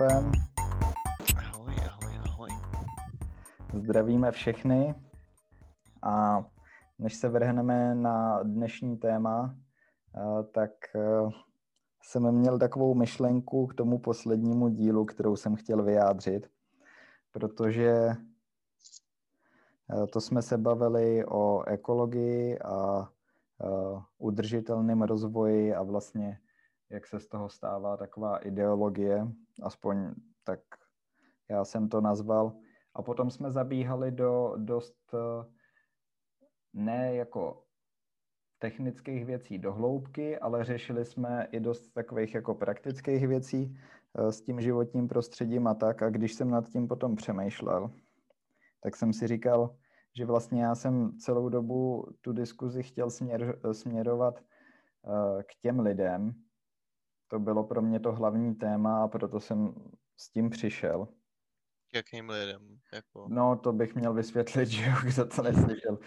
Krištofem. Ahoj, ahoj, ahoj. Zdravíme všechny a než se vrhneme na dnešní téma, eh, tak eh, jsem měl takovou myšlenku k tomu poslednímu dílu, kterou jsem chtěl vyjádřit, protože to jsme se bavili o ekologii a udržitelném rozvoji a vlastně jak se z toho stává taková ideologie, aspoň tak já jsem to nazval. A potom jsme zabíhali do dost ne jako technických věcí do hloubky, ale řešili jsme i dost takových jako praktických věcí s tím životním prostředím a tak. A když jsem nad tím potom přemýšlel, tak jsem si říkal, že vlastně já jsem celou dobu tu diskuzi chtěl směr, směrovat uh, k těm lidem. To bylo pro mě to hlavní téma a proto jsem s tím přišel. K jakým lidem? Jako... No, to bych měl vysvětlit, že jo, kdo to neslyšel.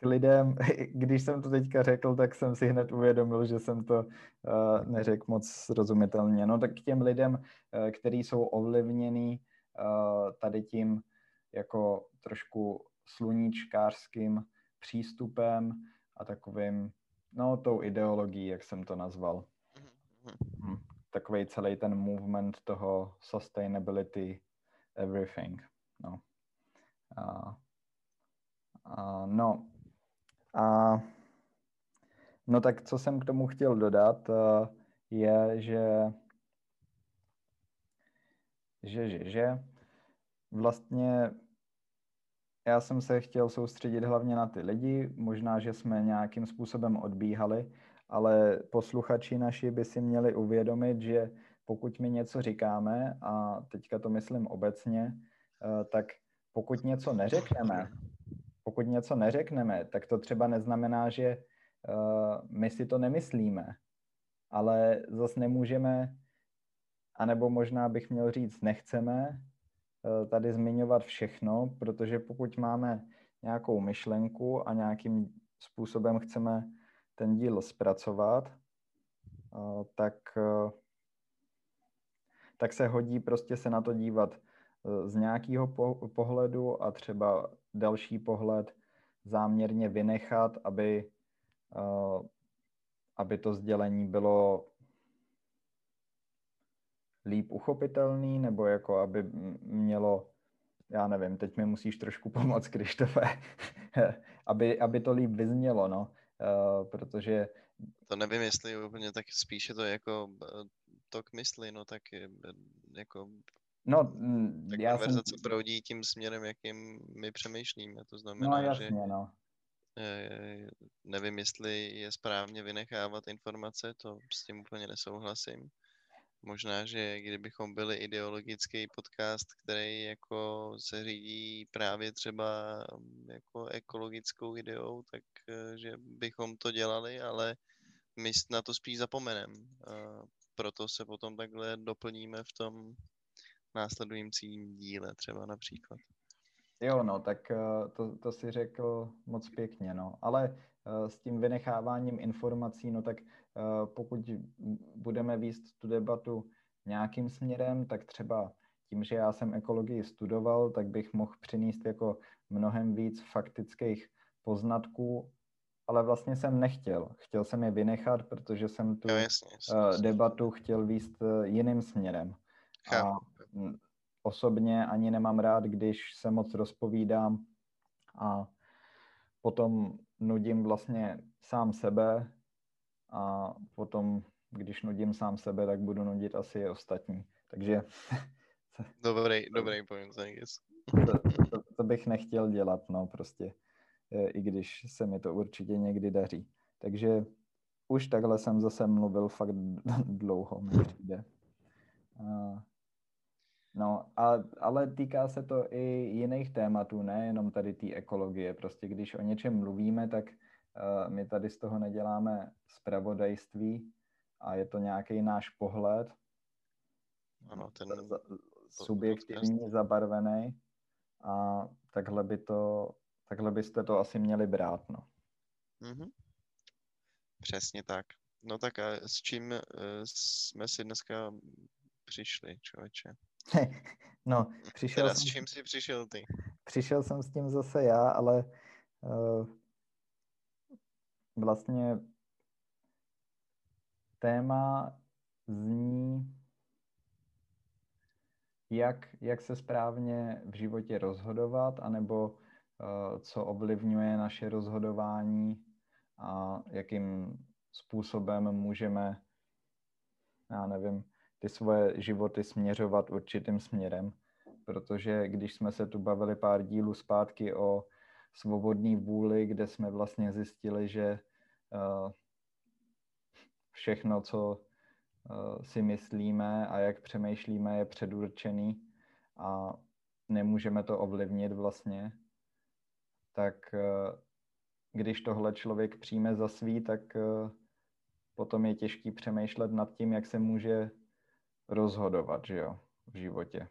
k lidem, když jsem to teďka řekl, tak jsem si hned uvědomil, že jsem to uh, neřekl moc srozumitelně. No tak k těm lidem, uh, který jsou ovlivněný uh, tady tím jako trošku sluníčkářským přístupem a takovým, no tou ideologií, jak jsem to nazval. Mm-hmm. Takový celý ten movement toho sustainability everything. No. A, a, no. A, no tak co jsem k tomu chtěl dodat, je, že že, že, že vlastně já jsem se chtěl soustředit hlavně na ty lidi, možná, že jsme nějakým způsobem odbíhali, ale posluchači naši by si měli uvědomit, že pokud my něco říkáme, a teďka to myslím obecně, eh, tak pokud něco neřekneme, pokud něco neřekneme, tak to třeba neznamená, že eh, my si to nemyslíme, ale zase nemůžeme, anebo možná bych měl říct, nechceme Eh, tady zmiňovat všechno, protože pokud máme nějakou myšlenku a nějakým způsobem chceme ten díl zpracovat, tak, eh, tak se hodí prostě se na to dívat z nějakého pohledu a třeba další pohled záměrně vynechat, aby, aby to sdělení bylo líp uchopitelný, nebo jako aby mělo, já nevím, teď mi musíš trošku pomoct, Krištofe, aby, aby to líp vyznělo, no, uh, protože... To nevím, jestli úplně tak spíše to jako eh, to k mysli, no tak eh, jako No, mm, tak já konverzace jsem... proudí tím směrem, jakým my přemýšlíme. To no, znamená, no, jasně, že no. nevím, jestli je správně vynechávat informace, to s tím úplně nesouhlasím. Možná, že kdybychom byli ideologický podcast, který jako se řídí právě třeba mm, jako ekologickou ideou, tak eh, že bychom to dělali, ale my na to spíš zapomeneme. Proto se potom takhle doplníme v tom následujícím díle třeba například. Jo, no, tak eh, to, to si řekl moc pěkně, no. Ale eh, s tím vynecháváním informací, no tak pokud budeme výst tu debatu nějakým směrem, tak třeba tím, že já jsem ekologii studoval, tak bych mohl přinést jako mnohem víc faktických poznatků, ale vlastně jsem nechtěl. Chtěl jsem je vynechat, protože jsem tu jo, jasně, jasně, debatu chtěl výst jiným směrem. A osobně ani nemám rád, když se moc rozpovídám a potom nudím vlastně sám sebe a potom, když nudím sám sebe, tak budu nudit asi i ostatní. Takže... Dobrý, dobrý point, to, to, to bych nechtěl dělat, no prostě, e, i když se mi to určitě někdy daří. Takže už takhle jsem zase mluvil fakt dlouho, mi přijde. No, a, ale týká se to i jiných tématů, ne jenom tady té ekologie. Prostě když o něčem mluvíme, tak my tady z toho neděláme zpravodajství a je to nějaký náš pohled. Ano, ten subjektivní, zabarvený a takhle by to, takhle byste to asi měli brát, no. Mm-hmm. Přesně tak. No tak a s čím uh, jsme si dneska přišli, člověče? no, přišel teda jsem... s čím jsi přišel ty? Přišel jsem s tím zase já, ale uh, vlastně téma zní, jak, jak se správně v životě rozhodovat, anebo uh, co ovlivňuje naše rozhodování a jakým způsobem můžeme, já nevím, ty svoje životy směřovat určitým směrem. Protože když jsme se tu bavili pár dílů zpátky o svobodné vůli, kde jsme vlastně zjistili, že uh, všechno, co uh, si myslíme a jak přemýšlíme, je předurčený a nemůžeme to ovlivnit vlastně, tak uh, když tohle člověk přijme za svý, tak potom je těžký přemýšlet nad tím, jak se může rozhodovat, že jo, v životě.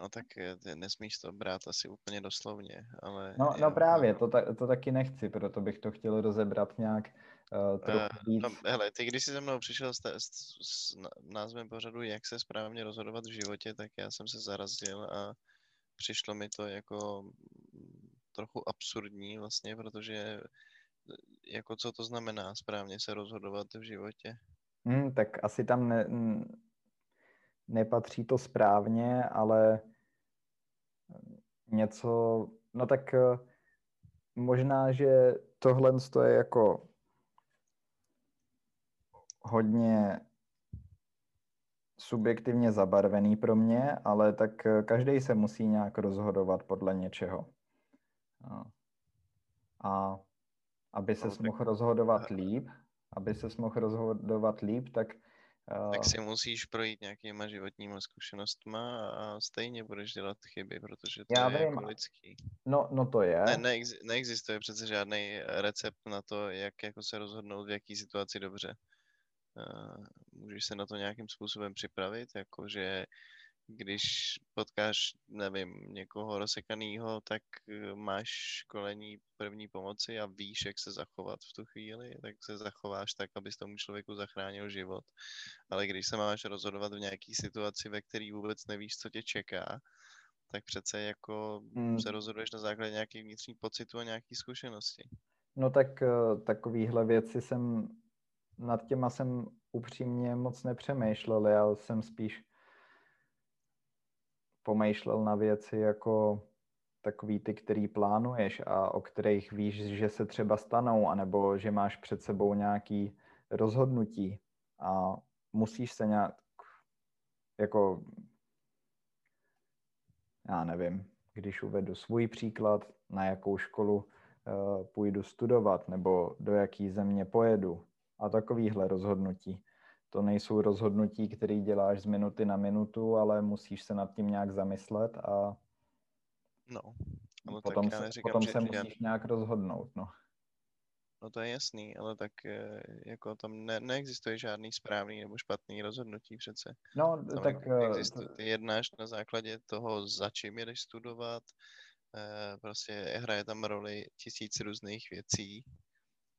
No tak eh, nesmíš to brát asi úplně doslovně, ale... No, no právě, to, ta, to taky nechci, proto bych to chtěl rozebrat nějak uh, trochu víc. Uh, no, hele, ty když jsi se mnou přišel s, s, s názvem pořadu Jak se správně rozhodovat v životě, tak já jsem se zarazil a přišlo mi to jako mm, trochu absurdní vlastně, protože eh, jako co to znamená správně se rozhodovat v životě? Hmm, tak asi tam ne, nepatří to správně, ale něco, no tak eh, možná, že tohle je jako hodně subjektivně zabarvený pro mě, ale tak eh, každý se musí nějak rozhodovat podle něčeho. A aby se no, mohl rozhodovat líp, aby se mohl rozhodovat líp, tak tak si musíš projít nějakýma životníma zkušenostma a stejně budeš dělat chyby, protože to Já je vím. jako lidský. No, no to je. Ne, neex, neexistuje přece žádný recept na to, jak jako se rozhodnout v jaký situaci dobře. Uh, můžeš se na to nějakým způsobem připravit, jakože když potkáš, nevím, někoho rozsekaného, tak eh, máš školení první pomoci a víš, jak se zachovat v tu chvíli, tak se zachováš tak, abys tomu člověku zachránil život. Ale když se máš rozhodovat v nějaké situaci, ve které vůbec nevíš, co tě čeká, tak přece jako hmm. se rozhoduješ na základě nějakých vnitřních pocitů a nějakých zkušeností. No tak eh, takovýhle věci jsem, nad těma jsem upřímně moc nepřemýšlel, já jsem spíš pomýšlel na věci jako takový ty, který plánuješ a o kterých víš, že se třeba stanou, anebo že máš před sebou nějaký rozhodnutí a musíš se nějak jako já nevím, když uvedu svůj příklad, na jakou školu uh, půjdu studovat nebo do jaký země pojedu a takovýhle rozhodnutí to nejsou rozhodnutí, které děláš z minuty na minutu, ale musíš se nad tím nějak zamyslet a no, ale potom, se, neříkám, potom se musíš já... nějak rozhodnout. No. no to je jasný, ale tak eh, jako tam ne, neexistuje žádný správný nebo špatný rozhodnutí přece. No, tam tak... Eh, existuje, ty jednáš na základě toho, za čím jedeš studovat, eh, prostě hraje tam roli tisíc různých věcí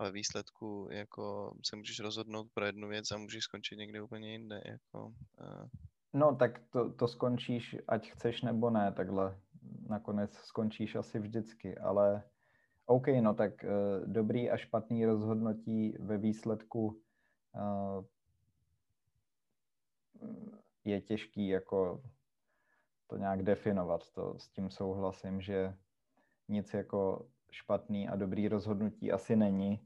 ale výsledku jako se můžeš rozhodnout pro jednu věc a můžeš skončit někde úplně jinde. Jako, uh... No tak to, to skončíš, ať chceš nebo ne, takhle nakonec skončíš asi vždycky, ale OK, no tak uh, dobrý a špatný rozhodnutí ve výsledku uh, je těžký jako to nějak definovat, to s tím souhlasím, že nic jako špatný a dobrý rozhodnutí asi není,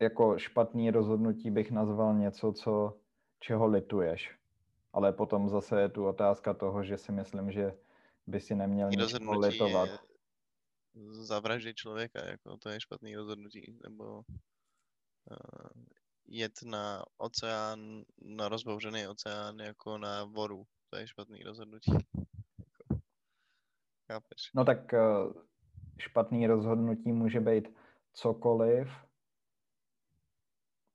jako špatný rozhodnutí bych nazval něco, co, čeho lituješ. Ale potom zase je tu otázka toho, že si myslím, že by si neměl nic litovat. Zavraždit člověka, jako to je špatný rozhodnutí, nebo uh, jet na oceán, na rozbouřený oceán jako na voru, to je špatný rozhodnutí. Chápeš? No tak uh, špatný rozhodnutí může být cokoliv,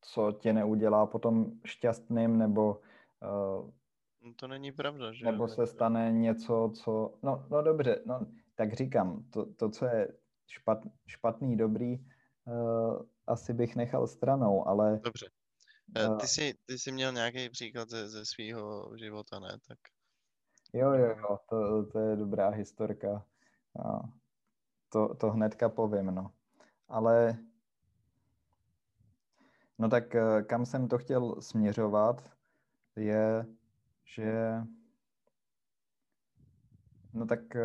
co tě neudělá potom šťastným, nebo uh, to není pravda, že? Nebo se stane něco, co... No, no dobře, no, tak říkám, to, to co je špat, špatný, dobrý, uh, asi bych nechal stranou, ale... Dobře. Uh, ty, jsi, ty jsi měl nějaký příklad ze, ze svého života, ne? Tak... Jo, jo, jo, to, to je dobrá historka. To, to hnedka povím, no. Ale no tak eh, kam jsem to chtěl směřovat, je, že no tak eh,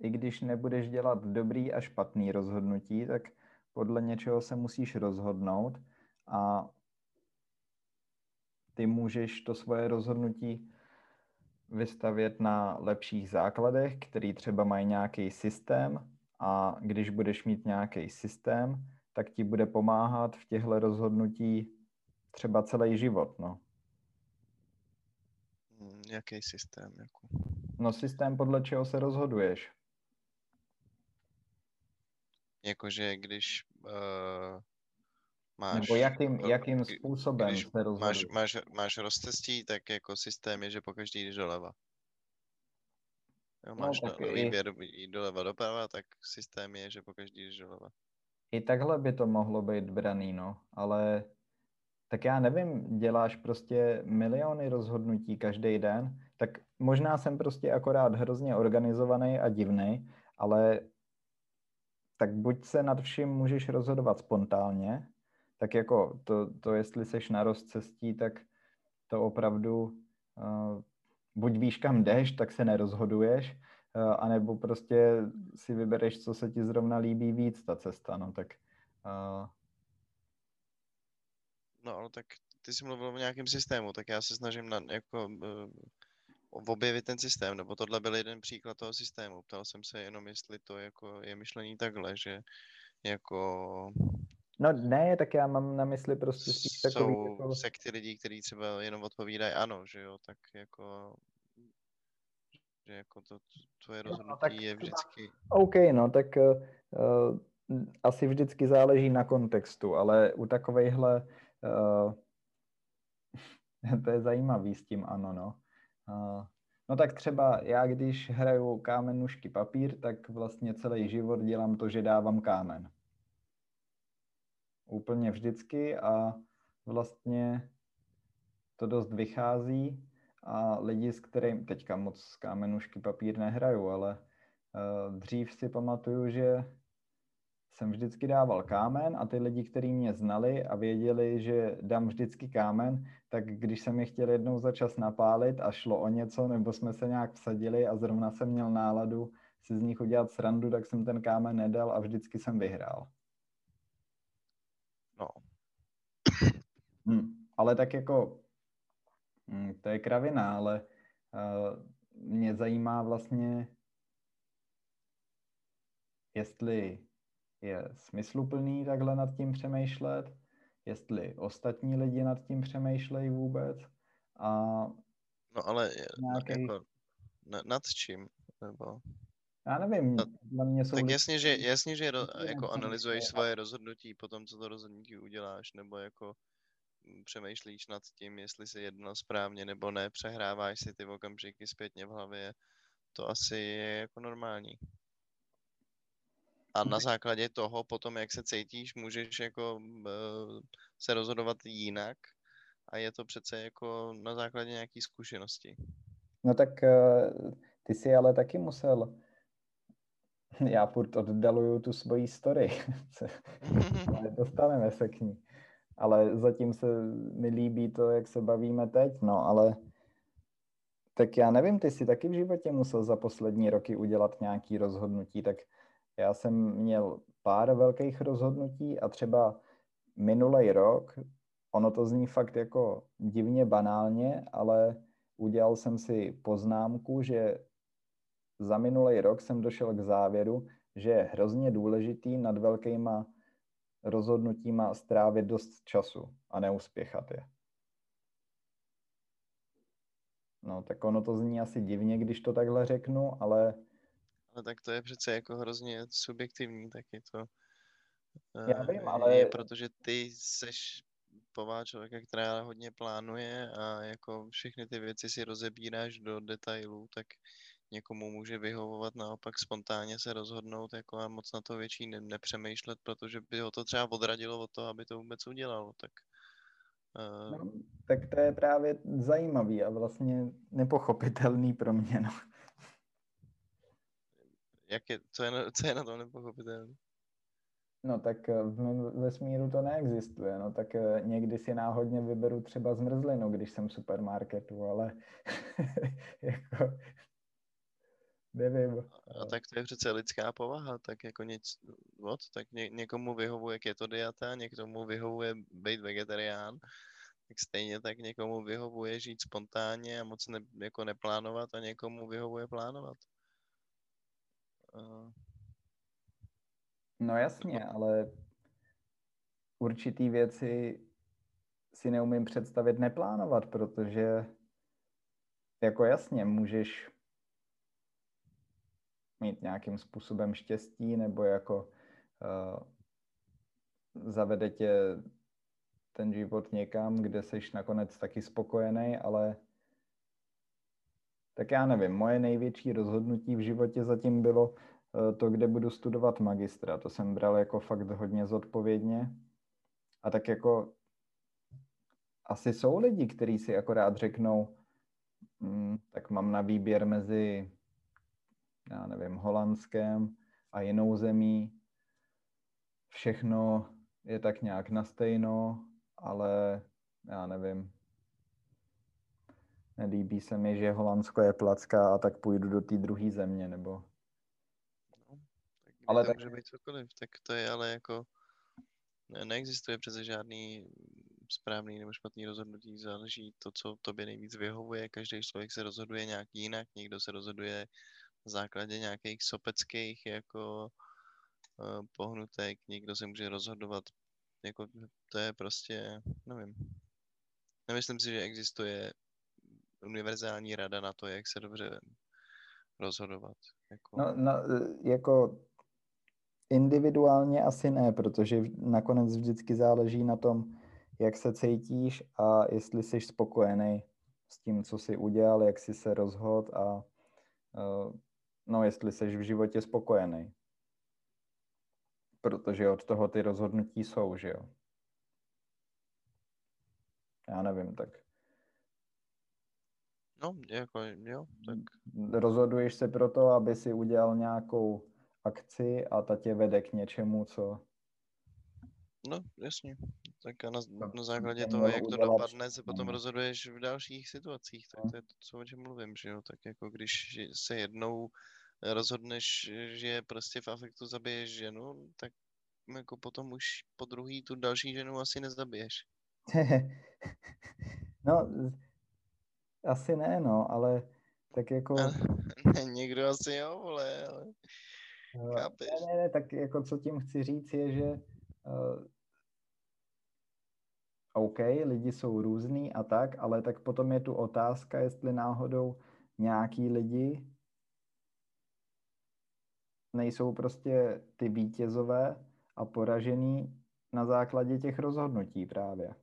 i když nebudeš dělat dobrý a špatný rozhodnutí, tak podle něčeho se musíš rozhodnout a ty můžeš to svoje rozhodnutí vystavět na lepších základech, který třeba mají nějaký systém a když budeš mít nějaký systém, tak ti bude pomáhat v těchto rozhodnutí třeba celý život, no. Hmm, jaký systém? Jako? No systém, podle čeho se rozhoduješ. Jakože když uh, máš... Nebo jakým, jakým způsobem když se rozhoduješ. Máš, máš, máš rozcestí, tak jako systém je, že pokaždý jdeš doleva. Jo, No, máš no, i- výběr jít doleva doprava, tak systém je, že pokaždý jdeš doleva. I takhle by to mohlo být braný, no, ale tak já nevím, děláš prostě miliony rozhodnutí každý den, tak možná jsem prostě akorát hrozně organizovaný a divný, ale tak buď se nad vším můžeš rozhodovat spontánně, tak jako to, to jestli seš na rozcestí, tak to opravdu uh, buď víš, kam jdeš, tak se nerozhoduješ, anebo prostě si vybereš, co se ti zrovna líbí víc, ta cesta, no tak uh, No ale tak ty jsi mluvil o nějakém systému, tak já se snažím na, jako, uh, objevit ten systém, nebo tohle byl jeden příklad toho systému. Ptal jsem se jenom, jestli to jako je myšlení takhle, že jako No ne, tak já mám na mysli prostě spíš takový jsou jako... sekty lidí, kteří třeba jenom odpovídají ano, že jo, tak jako že jako to tvoje No, rozhodnutí tak je vždycky, OK, no tak uh, asi vždycky záleží na kontextu, ale u takovejhle uh, to je zajímavý s tím ano, no. Uh, no tak třeba já, když hraju kámen, nůžky, papír, tak vlastně celý život dělám to, že dávám kámen. Úplně vždycky a vlastně to dost vychází a lidi, s kterým teďka moc kámenušky papír nehraju, ale uh, dřív si pamatuju, že jsem vždycky dával kámen a ty lidi, kteří mě znali a věděli, že dám vždycky kámen, tak když jsem je chtěl jednou za čas napálit a šlo o něco, nebo jsme se nějak vsadili a zrovna jsem měl náladu si z nich udělat srandu, tak jsem ten kámen nedal a vždycky jsem vyhrál. no, Hm, ale tak jako, to je kravina, ale uh, mě zajímá vlastně, jestli je smysluplný takhle nad tím přemýšlet, jestli ostatní lidi nad tím přemýšlejí vůbec a no ale no, Nějakej- jako na, nad čím, nebo? Já nevím, No, na mě jsou Tak lidi- jasně, že, jasně, že ro, jako analyzuješ svoje rozhodnutí po tom, co to rozhodnutí uděláš, nebo jako mm, přemýšlíš nad tím, jestli si jednal správně nebo ne, přehráváš si ty okamžiky zpětně v hlavě, to asi je jako normální. A na základě toho potom, jak se cítíš, můžeš jako eh, se rozhodovat jinak a je to přece jako na základě nějaký zkušenosti. No tak eh, ty si ale taky musel, já furt oddaluju tu svoji story, ale dostaneme se k ní. Ale zatím se mi líbí to, jak se bavíme teď, no ale tak já nevím, ty jsi taky v životě musel za poslední roky udělat nějaký rozhodnutí, tak já jsem měl pár velkých rozhodnutí a třeba minulý rok, ono to zní fakt jako divně banálně, ale udělal jsem si poznámku, že za minulý rok jsem došel k závěru, že je hrozně důležitý nad velkýma rozhodnutíma strávit dost času a neuspěchat je. No, tak ono to zní asi divně, když to takhle řeknu, ale Ale tak to je přece jako hrozně subjektivní taky to. Já eh, vím, ale- Je, protože ty seš pová člověka, která hodně plánuje a jako všechny ty věci si rozebíráš do detailů, tak někomu může vyhovovat naopak spontánně se rozhodnout jako a moc na to větší ne- nepřemýšlet, protože by ho to třeba odradilo od toho, aby to vůbec udělal. Tak, uh... no, tak to je právě zajímavý a vlastně nepochopitelný pro mě. No. Jak je, co, je na, co je na tom nepochopitelné? No tak eh, v mém vesmíru to neexistuje, no tak eh, někdy si náhodně vyberu třeba zmrzlinu, když jsem v supermarketu, ale jako nevím. A tak to je přece lidská povaha, tak jako nic od, tak ně, někomu vyhovuje keto dieta, někomu vyhovuje být vegetarián, tak stejně tak někomu vyhovuje žít spontánně a moc ne, jako neplánovat a někomu vyhovuje plánovat. Uh... No jasně, ale určitý věci si neumím představit neplánovat, protože jako jasně, můžeš mít nějakým způsobem štěstí nebo jako uh, zavede tě ten život někam, kde seš nakonec taky spokojený, ale tak já nevím, moje největší rozhodnutí v životě zatím bylo uh, to, kde budu studovat magistra. To jsem bral jako fakt hodně zodpovědně. A tak jako asi jsou lidi, kteří si akorát řeknou, mm, tak mám na výběr mezi já nevím, Holandském a jinou zemí. Všechno je tak nějak na stejno, ale já nevím. Nelíbí se mi, že Holandsko je placka a tak půjdu do té druhé země, nebo... No, tak ale to tak... může být cokoliv, tak to je ale jako... Ne, neexistuje přece žádný správný nebo špatný rozhodnutí, záleží to, co tobě nejvíc vyhovuje, každý člověk se rozhoduje nějak jinak, někdo se rozhoduje základě nějakých sopeckých jako uh, pohnutek, někdo se může rozhodovat, jako to je prostě, nevím. Nemyslím si, že existuje univerzální rada na to, jak se dobře rozhodovat. Jako... No, no, jako individuálně asi ne, protože nakonec vždycky záleží na tom, jak se cítíš a jestli jsi spokojený s tím, co jsi udělal, jak jsi se rozhodl a uh, no jestli jsi v životě spokojený. Protože od toho ty rozhodnutí jsou, že jo. Já nevím, tak. No, jako, jo, tak. Rozhoduješ se proto, aby si udělal nějakou akci a ta tě vede k něčemu, co... No, jasně. Tak a na, na základě toho, jak to dopadne, se potom rozhoduješ v dalších situacích. Tak to je to, co o čem mluvím, že jo. Tak jako když se jednou rozhodneš, že prostě v afektu zabiješ ženu, tak jako potom už po druhý tu další ženu asi nezabiješ. no, asi ne, no, ale tak jako... Někdo asi jo, vole, ale... Chápeš? Ne, ne, ne, tak jako co tím chci říct je, že uh, OK, lidi jsou různý a tak, ale tak potom je tu otázka, jestli náhodou nějaký lidi nejsou prostě ty vítězové a poražený na základě těch rozhodnutí právě.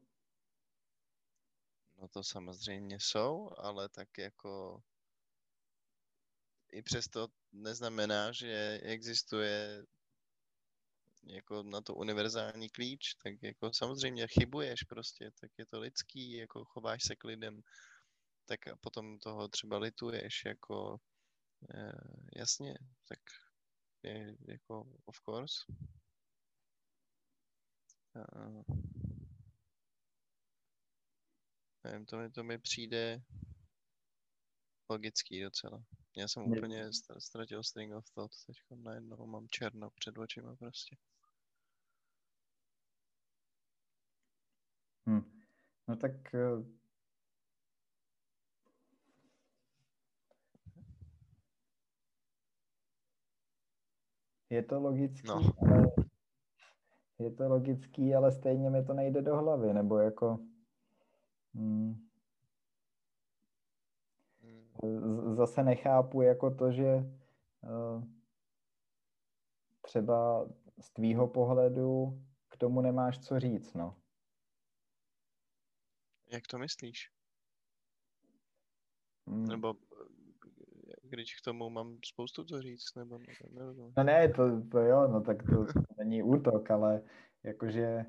No to samozřejmě jsou, ale tak jako i přesto neznamená, že existuje jako na to univerzální klíč, tak jako samozřejmě chybuješ prostě, tak je to lidský, jako chováš se k lidem, tak a potom toho třeba lituješ, jako e, jasně, tak je jako of course. Uh, nevím, to mi, to mi přijde logický docela. Já jsem ne. úplně ztratil string of thought, teď najednou mám černo před očima prostě. Hmm. No tak Je to logický, no. ale je to logický, ale stejně mi to nejde do hlavy, nebo jako hmm, zase nechápu jako to, že uh, třeba z tvýho pohledu k tomu nemáš co říct, no. Jak to myslíš? Hmm. Nebo když k tomu mám spoustu co říct, nebo ne, nevím. No ne, to, to jo, no tak to není útok, ale jakože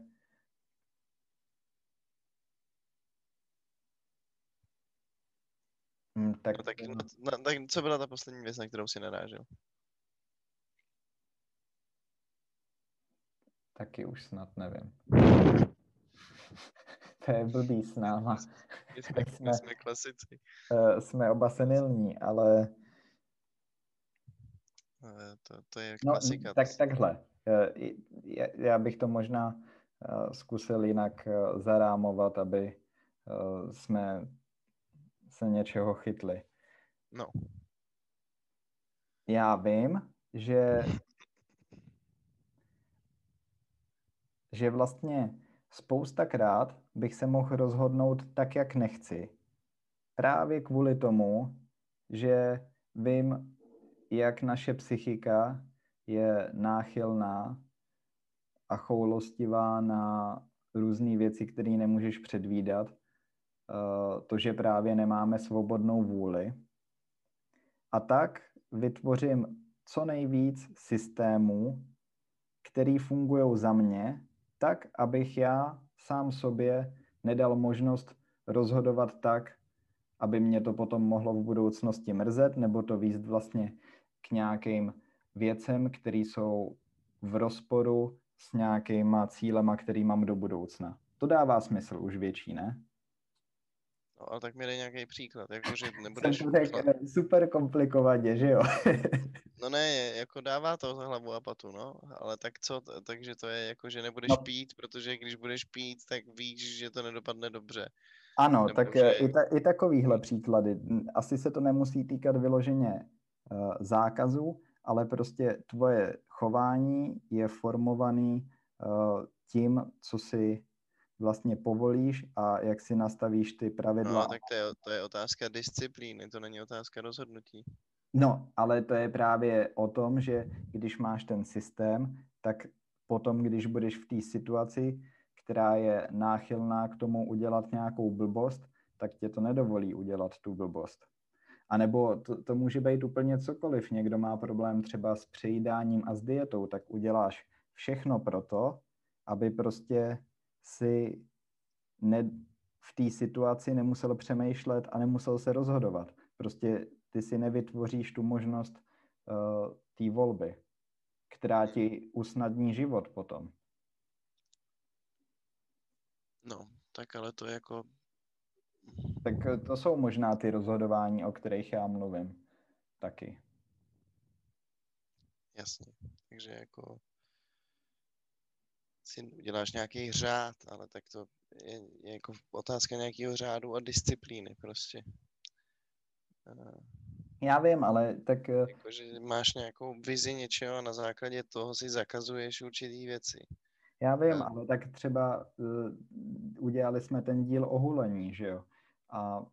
Hmm, tak, no, tak, no, no, tak co byla ta poslední věc, na kterou si narážel? Taky už snad nevím. to je blbý s náma. My jsme, jsme, jsme klasici. Uh, jsme oba senilní, ale... To, to je no, klasika. Tak, takhle. Uh, já bych to možná uh, zkusil jinak zarámovat, aby jsme se něčeho chytli. No. Já vím, že že vlastně spoustakrát bych se mohl rozhodnout tak, jak nechci. Právě kvůli tomu, že vím, jak naše psychika je náchylná a choulostivá na různé věci, které nemůžeš předvídat. Eh, to, že právě nemáme svobodnou vůli. A tak vytvořím co nejvíc systémů, který fungují za mě tak, abych já sám sobě nedal možnost rozhodovat tak, aby mě to potom mohlo v budoucnosti mrzet, nebo to výst vlastně k nějakým věcem, které jsou v rozporu s nějakýma cílema, který mám do budoucna. To dává smysl už větší, ne? No, ale tak mi dej nějaký příklad, jakože nebudeš... Jsem to super komplikovaně, že jo? no ne, jako dává to hlavu a patu, no, ale tak co, takže to je jako, že nebudeš no. pít, protože když budeš pít, tak víš, že to nedopadne dobře. Ano, Nebo tak že... i, ta, i takovýhle příklady. Asi se to nemusí týkat vyloženě zákazu, ale prostě tvoje chování je formovaný uh, tím, co si vlastně povolíš a jak si nastavíš ty pravidla. No, tak to je, to je otázka disciplíny, to není otázka rozhodnutí. No, ale to je právě o tom, že když máš ten systém, tak potom, když budeš v té situaci, která je náchylná k tomu udělat nějakou blbost, tak tě to nedovolí udělat tu blbost. A nebo to, to může být úplně cokoliv. Někdo má problém třeba s přejídáním a s dietou, tak uděláš všechno pro to, aby prostě si ne, v té situaci nemusel přemýšlet a nemusel se rozhodovat. Prostě ty si nevytvoříš tu možnost uh, té volby, která ti usnadní život potom. No, tak ale to je jako... Tak to jsou možná ty rozhodování, o kterých já mluvím. Taky. Jasně. Takže jako si uděláš nějaký řád, ale tak to je, je jako otázka nějakého řádu a disciplíny prostě. Já vím, ale tak... Eh, jako, že máš nějakou vizi něčeho a na základě toho si zakazuješ určitý věci. Já vím, a... ale tak třeba uh, udělali jsme ten díl o hulení, že jo? A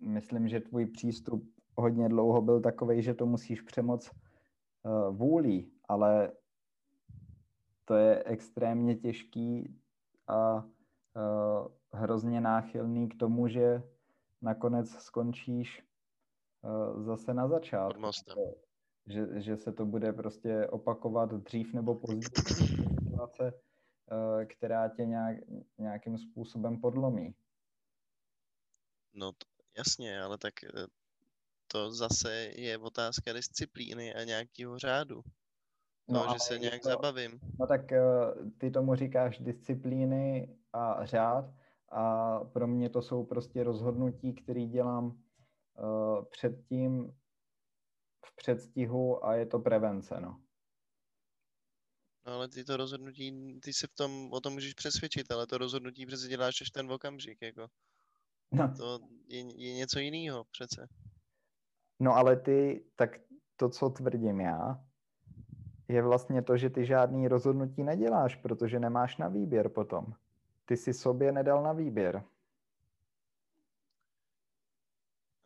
myslím, že tvůj přístup hodně dlouho byl takový, že to musíš přemoc uh, vůlí, ale to je extrémně těžký a uh, hrozně náchylný k tomu, že nakonec skončíš uh, zase na začátku. Že, že se to bude prostě opakovat dřív nebo později situace, uh, která tě nějak, nějakým způsobem podlomí. No to, jasně, ale tak to zase je otázka disciplíny a nějakého řádu. No, no že se nějak to, zabavím. No tak uh, ty tomu říkáš disciplíny a řád a pro mě to jsou prostě rozhodnutí, které dělám uh, předtím v předstihu a je to prevence, no. No ale ty to rozhodnutí, ty se v tom, o tom můžeš přesvědčit, ale to rozhodnutí přece děláš až ten okamžik, jako. No. To je, je něco jiného přece. No ale ty, tak to, co tvrdím já, je vlastně to, že ty žádný rozhodnutí neděláš, protože nemáš na výběr potom. Ty si sobě nedal na výběr.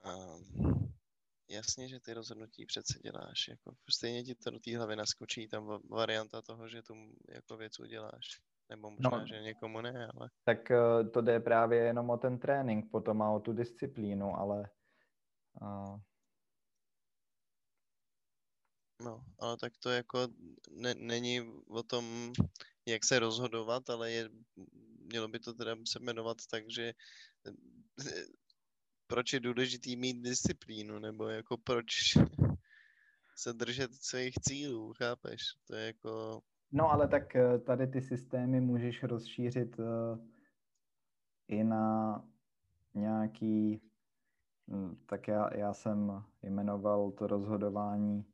Um, jasně, že ty rozhodnutí přece děláš. Jako, stejně ti to do té hlavy naskočí tam varianta toho, že tu jako věc uděláš. Nebo možná, no, že někomu ne, ale... Tak uh, to jde právě jenom o ten trénink potom a o tu disciplínu, ale uh, No, ale tak to jako ne, není o tom, jak se rozhodovat, ale je, mělo by to teda se jmenovat tak, že proč je důležitý mít disciplínu, nebo jako proč se držet svých cílů, chápeš? To je jako... No ale tak eh, tady ty systémy můžeš rozšířit uh, i na nějaký, hm, tak já, já jsem jmenoval to rozhodování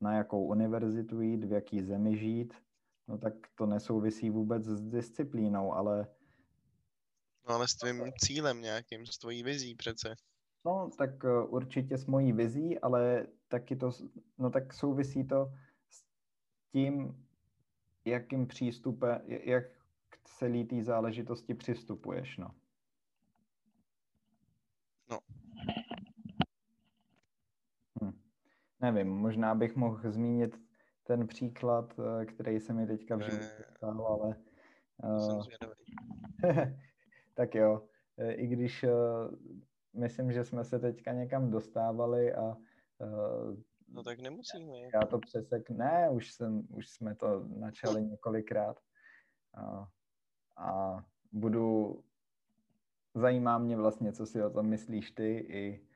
na jakou univerzitu jít, v jaký zemi žít, no tak to nesouvisí vůbec s disciplínou, ale... No ale s tvým cílem nějakým, s tvojí vizí přece. No, tak eh, určitě s mojí vizí, ale taky to, no tak souvisí to tím, jakým přístupem, jak k celé té záležitosti přistupuješ, no. No. Hm. Nevím, možná bych mohl zmínit ten příklad, eh, který se mi teďka v životě stal, ale... Uh, tak jo, i když uh, myslím, že jsme se teďka někam dostávali a uh, No tak nemusíme. Já to přesek, ne, už, jsem, už jsme to načali několikrát. A, a budu, zajímá mě vlastně, co si o tom myslíš ty i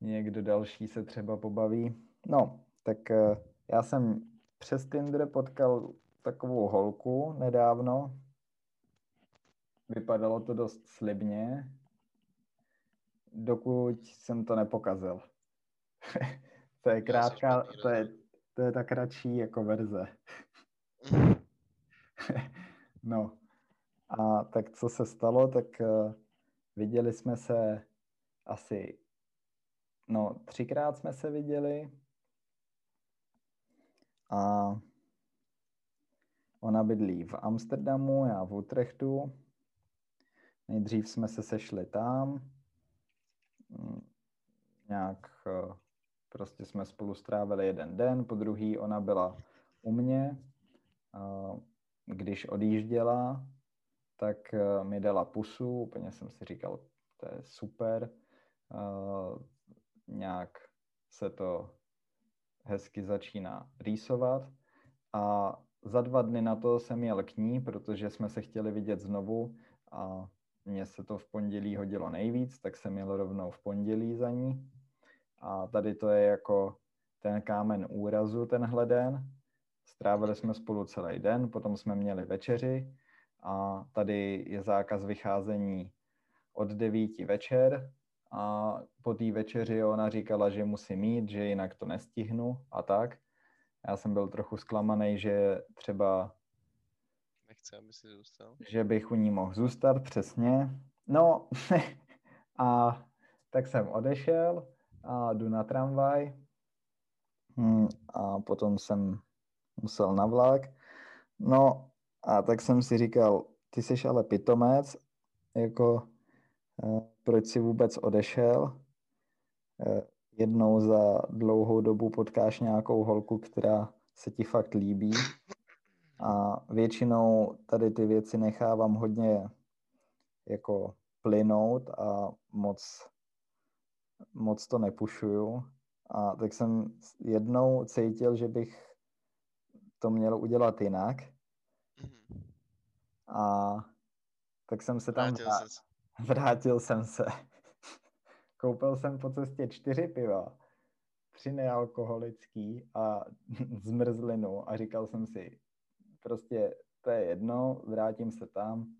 někdo další se třeba pobaví. No, tak eh, já jsem přes Tinder potkal takovou holku nedávno. Vypadalo to dost slibně, dokud jsem to nepokazil. to je krátká, to je, to je ta kratší jako verze. no. A tak co se stalo, tak uh, viděli jsme se asi, no třikrát jsme se viděli a ona bydlí v Amsterdamu, já v Utrechtu. Nejdřív jsme se sešli tam, mm, nějak uh, prostě jsme spolu strávili jeden den, po druhý ona byla u mě. Když odjížděla, tak uh, mi dala pusu, úplně jsem si říkal, to je super. Nějak se to hezky začíná rýsovat a za dva dny na to jsem jel k ní, protože jsme se chtěli vidět znovu a mně se to v pondělí hodilo nejvíc, tak jsem jel rovnou v pondělí za ní. A tady to je jako ten kámen úrazu tenhle den. Strávili jsme spolu celý den, potom jsme měli večeři a tady je zákaz vycházení od devíti večer a po té večeři ona říkala, že musí mít, že jinak to nestihnu a tak. Já jsem byl trochu zklamaný, že třeba Nechce, aby si zůstal. Že bych u ní mohl zůstat, přesně. No a tak jsem odešel a jdu na tramvaj hmm, a potom jsem musel na vlak. No a tak jsem si říkal, ty jsi ale pitomec, jako eh, proč si vůbec odešel? Eh, jednou za dlouhou dobu potkáš nějakou holku, která se ti fakt líbí a většinou tady ty věci nechávám hodně jako plynout a moc, moc to nepušuju. A tak jsem jednou cítil, že bych to měl udělat jinak. Mm-hmm. A tak jsem se tam vrátil, vrát, vrátil jsem se. Koupil jsem po cestě čtyři piva, tři nealkoholický a zmrzlinu a říkal jsem si, prostě to je jedno, vrátím se tam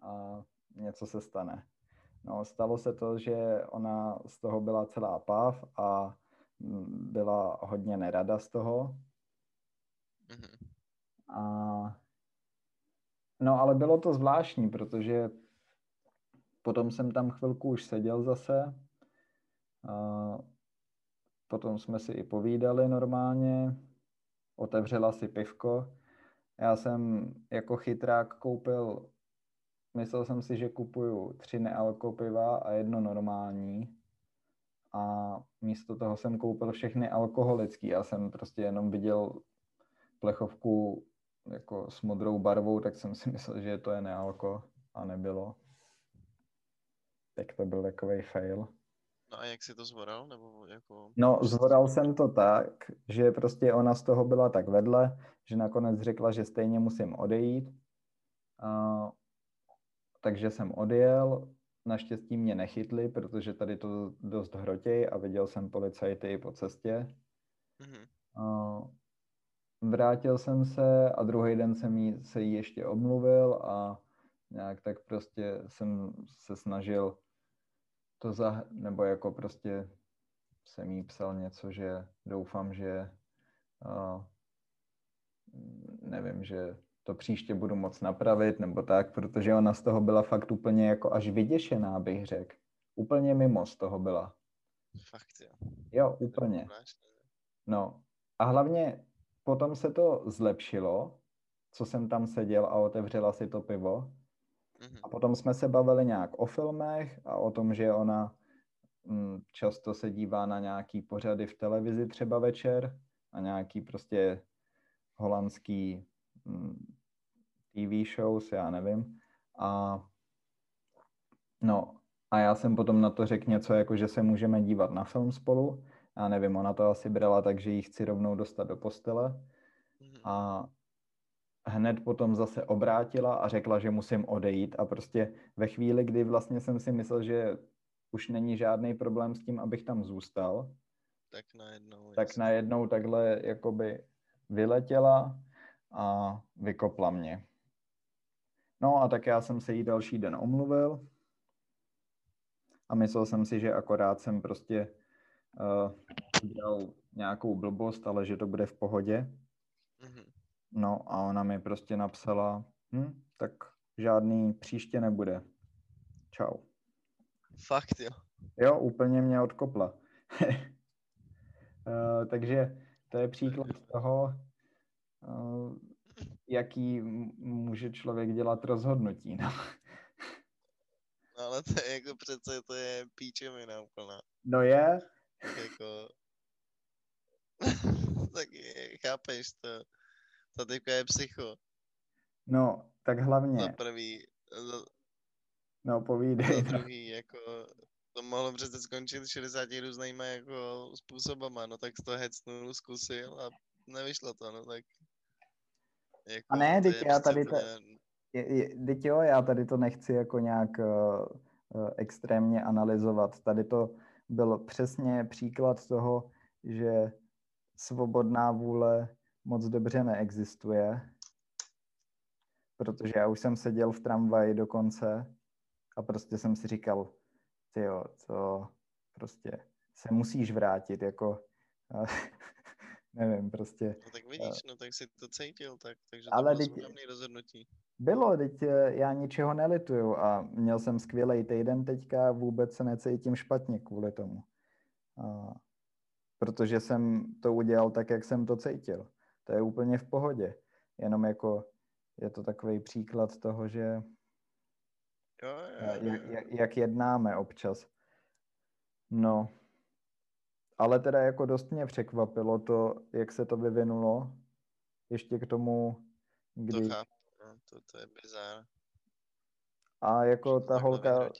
a něco se stane. No, stalo se to, že ona z toho byla celá páv a byla hodně nerada z toho. Mm-hmm. A no, ale bylo to zvláštní, protože potom jsem tam chvilku už seděl zase. A potom jsme si i povídali normálně. Otevřela si pivko já jsem jako chytrák koupil, myslel jsem si, že kupuju tři nealko piva a jedno normální a místo toho jsem koupil všechny alkoholický. Já jsem prostě jenom viděl plechovku jako s modrou barvou, tak jsem si myslel, že to je nealko a nebylo. Tak to byl takový fail. No a jak si to zvoral? Nebo jako... No, zvoral jsem to tak, že prostě ona z toho byla tak vedle, že nakonec řekla, že stejně musím odejít. A, takže jsem odjel, naštěstí mě nechytli, protože tady to dost hrotěj a viděl jsem policajty po cestě. Mm-hmm. Vrátil jsem se a druhý den jsem jí, se jí ještě omluvil a nějak tak prostě jsem se snažil to za, nebo jako prostě jsem jí psal něco, že doufám, že uh, nevím, že to příště budu moc napravit nebo tak, protože ona z toho byla fakt úplně jako až vyděšená, bych řekl. Úplně mimo z toho byla. Fakt jo. Jo, úplně. No a hlavně potom se to zlepšilo, co jsem tam seděl a otevřela si to pivo. Mm-hmm. A potom jsme se bavili nějak o filmech a o tom, že ona mm, často se dívá na nějaký pořady v televizi třeba večer, na nějaký prostě holandský mm, TV shows, já nevím. A no, a já jsem potom na to řekl něco, jako že se můžeme dívat na film spolu. Já nevím, ona to asi brala tak, že ji chci rovnou dostat do postele. Mhm. A hned potom zase obrátila a řekla, že musím odejít a prostě ve chvíli, kdy vlastně jsem si myslel, že už není žádný problém s tím, abych tam zůstal, tak najednou, tak najednou takhle jakoby vyletěla a vykopla mě. No a tak já jsem se jí další den omluvil a myslel jsem si, že akorát jsem prostě uh, udělal nějakou blbost, ale že to bude v pohodě. Mm-hmm. No a ona mi prostě napsala, hm, tak žádný příště nebude. Čau. Fakt jo. Jo, úplně mě odkopla. uh, takže to je příklad toho, uh, jaký může člověk dělat rozhodnutí. No. no ale to je jako přece, to je píčemina úplná. No je. Tak jako... tak je, chápeš to. To teďka je psycho. No, tak hlavně. Za prvý, za, no povídej. Za no. druhý, jako to mohlo přece skončit 60 různýma jako způsobama, no tak to hecnul, zkusil a nevyšlo to, no tak jako, a ne, teď já tady to, teď jo, já tady to nechci jako nějak uh, extrémně analyzovat. Tady to byl přesně příklad toho, že svobodná vůle moc dobře neexistuje, protože já už jsem seděl v tramvaji dokonce a prostě jsem si říkal, ty jo, to prostě se musíš vrátit, jako nevím, prostě. No tak vidíš, no tak si to cítil, tak, takže to ale bylo teď, rozhodnutí. Bylo, teď eh, já ničeho nelituju a měl jsem skvělý týden teďka, vůbec se necítím špatně kvůli tomu. A, protože jsem to udělal tak, jak jsem to cítil. To je úplně v pohodě. Jenom jako je to takový příklad toho, že jo, jo, jo. Jak, jak jednáme občas. No, ale teda jako dost mě překvapilo to, jak se to vyvinulo. Ještě k tomu, kdy... To chápu, no, to, to je bizár. A jako ta holka,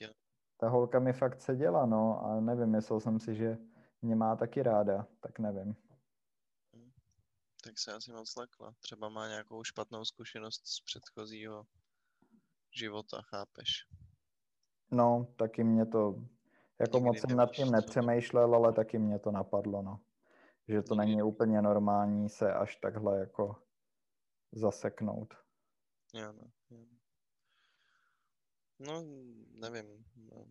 ta holka mi fakt seděla, no, a nevím, myslel jsem si, že mě má taky ráda, tak nevím. Hm. Tak se asi moc lekla. Třeba má nějakou špatnou zkušenost z předchozího života, chápeš? No, taky mě to jako Nikdy moc jsem nad tím nepřemýšlel, ale taky mě to napadlo, no. Že to není úplně normální se až takhle jako zaseknout. Jo, no. Jo. No, nevím. No.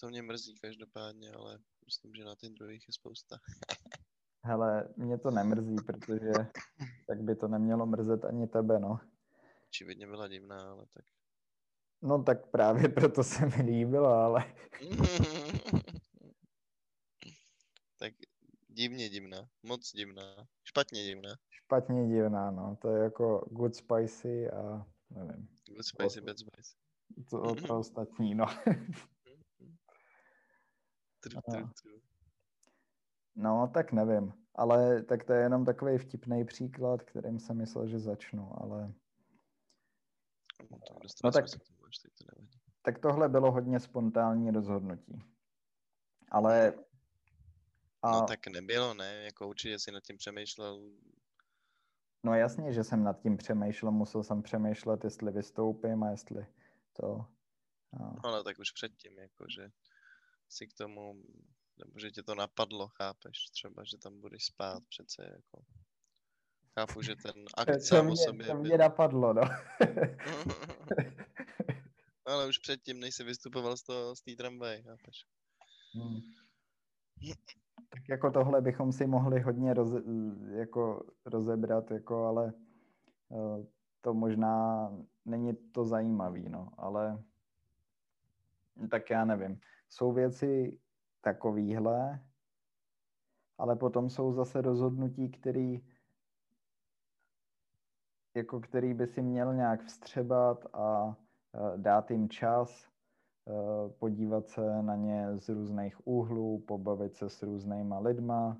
To mě mrzí každopádně, ale myslím, že na těch druhých je spousta. Hele, mě to nemrzí, protože tak by to nemělo mrzet ani tebe, no. Očividně byla divná, ale tak No tak právě proto se mi líbilo, ale... tak divně divná, moc divná, špatně divná. Špatně divná, no, to je jako good spicy a nevím. Good spicy, bad spicy. To, to ostatní, no. No, tak nevím, ale tak to je jenom takový vtipný příklad, kterým jsem myslel, že začnu, ale... No, no tak, tak tohle bylo hodně spontánní rozhodnutí. Ale A... No tak nebylo, ne? Jako určitě si nad tím přemýšlel. No jasně, že jsem nad tím přemýšlel, musel jsem přemýšlet, jestli vystoupím a jestli to... A... No, ale tak už předtím, jako že si k tomu, nebo že tě to napadlo, chápeš, třeba, že tam budeš spát přece, jako. Chápu, že ten akt sám o sobě... To mě napadlo, no. ale už předtím, než jsi vystupoval z, toho, z té tramvaje. Hmm. Tak jako tohle bychom si mohli hodně roze, jako rozebrat, jako, ale uh, to možná není to zajímavý, no, ale tak já nevím. Jsou věci takovýhle, ale potom jsou zase rozhodnutí, který jako který by si měl nějak vstřebat a dát jim čas, podívat se na ně z různých úhlů, pobavit se s různýma lidma.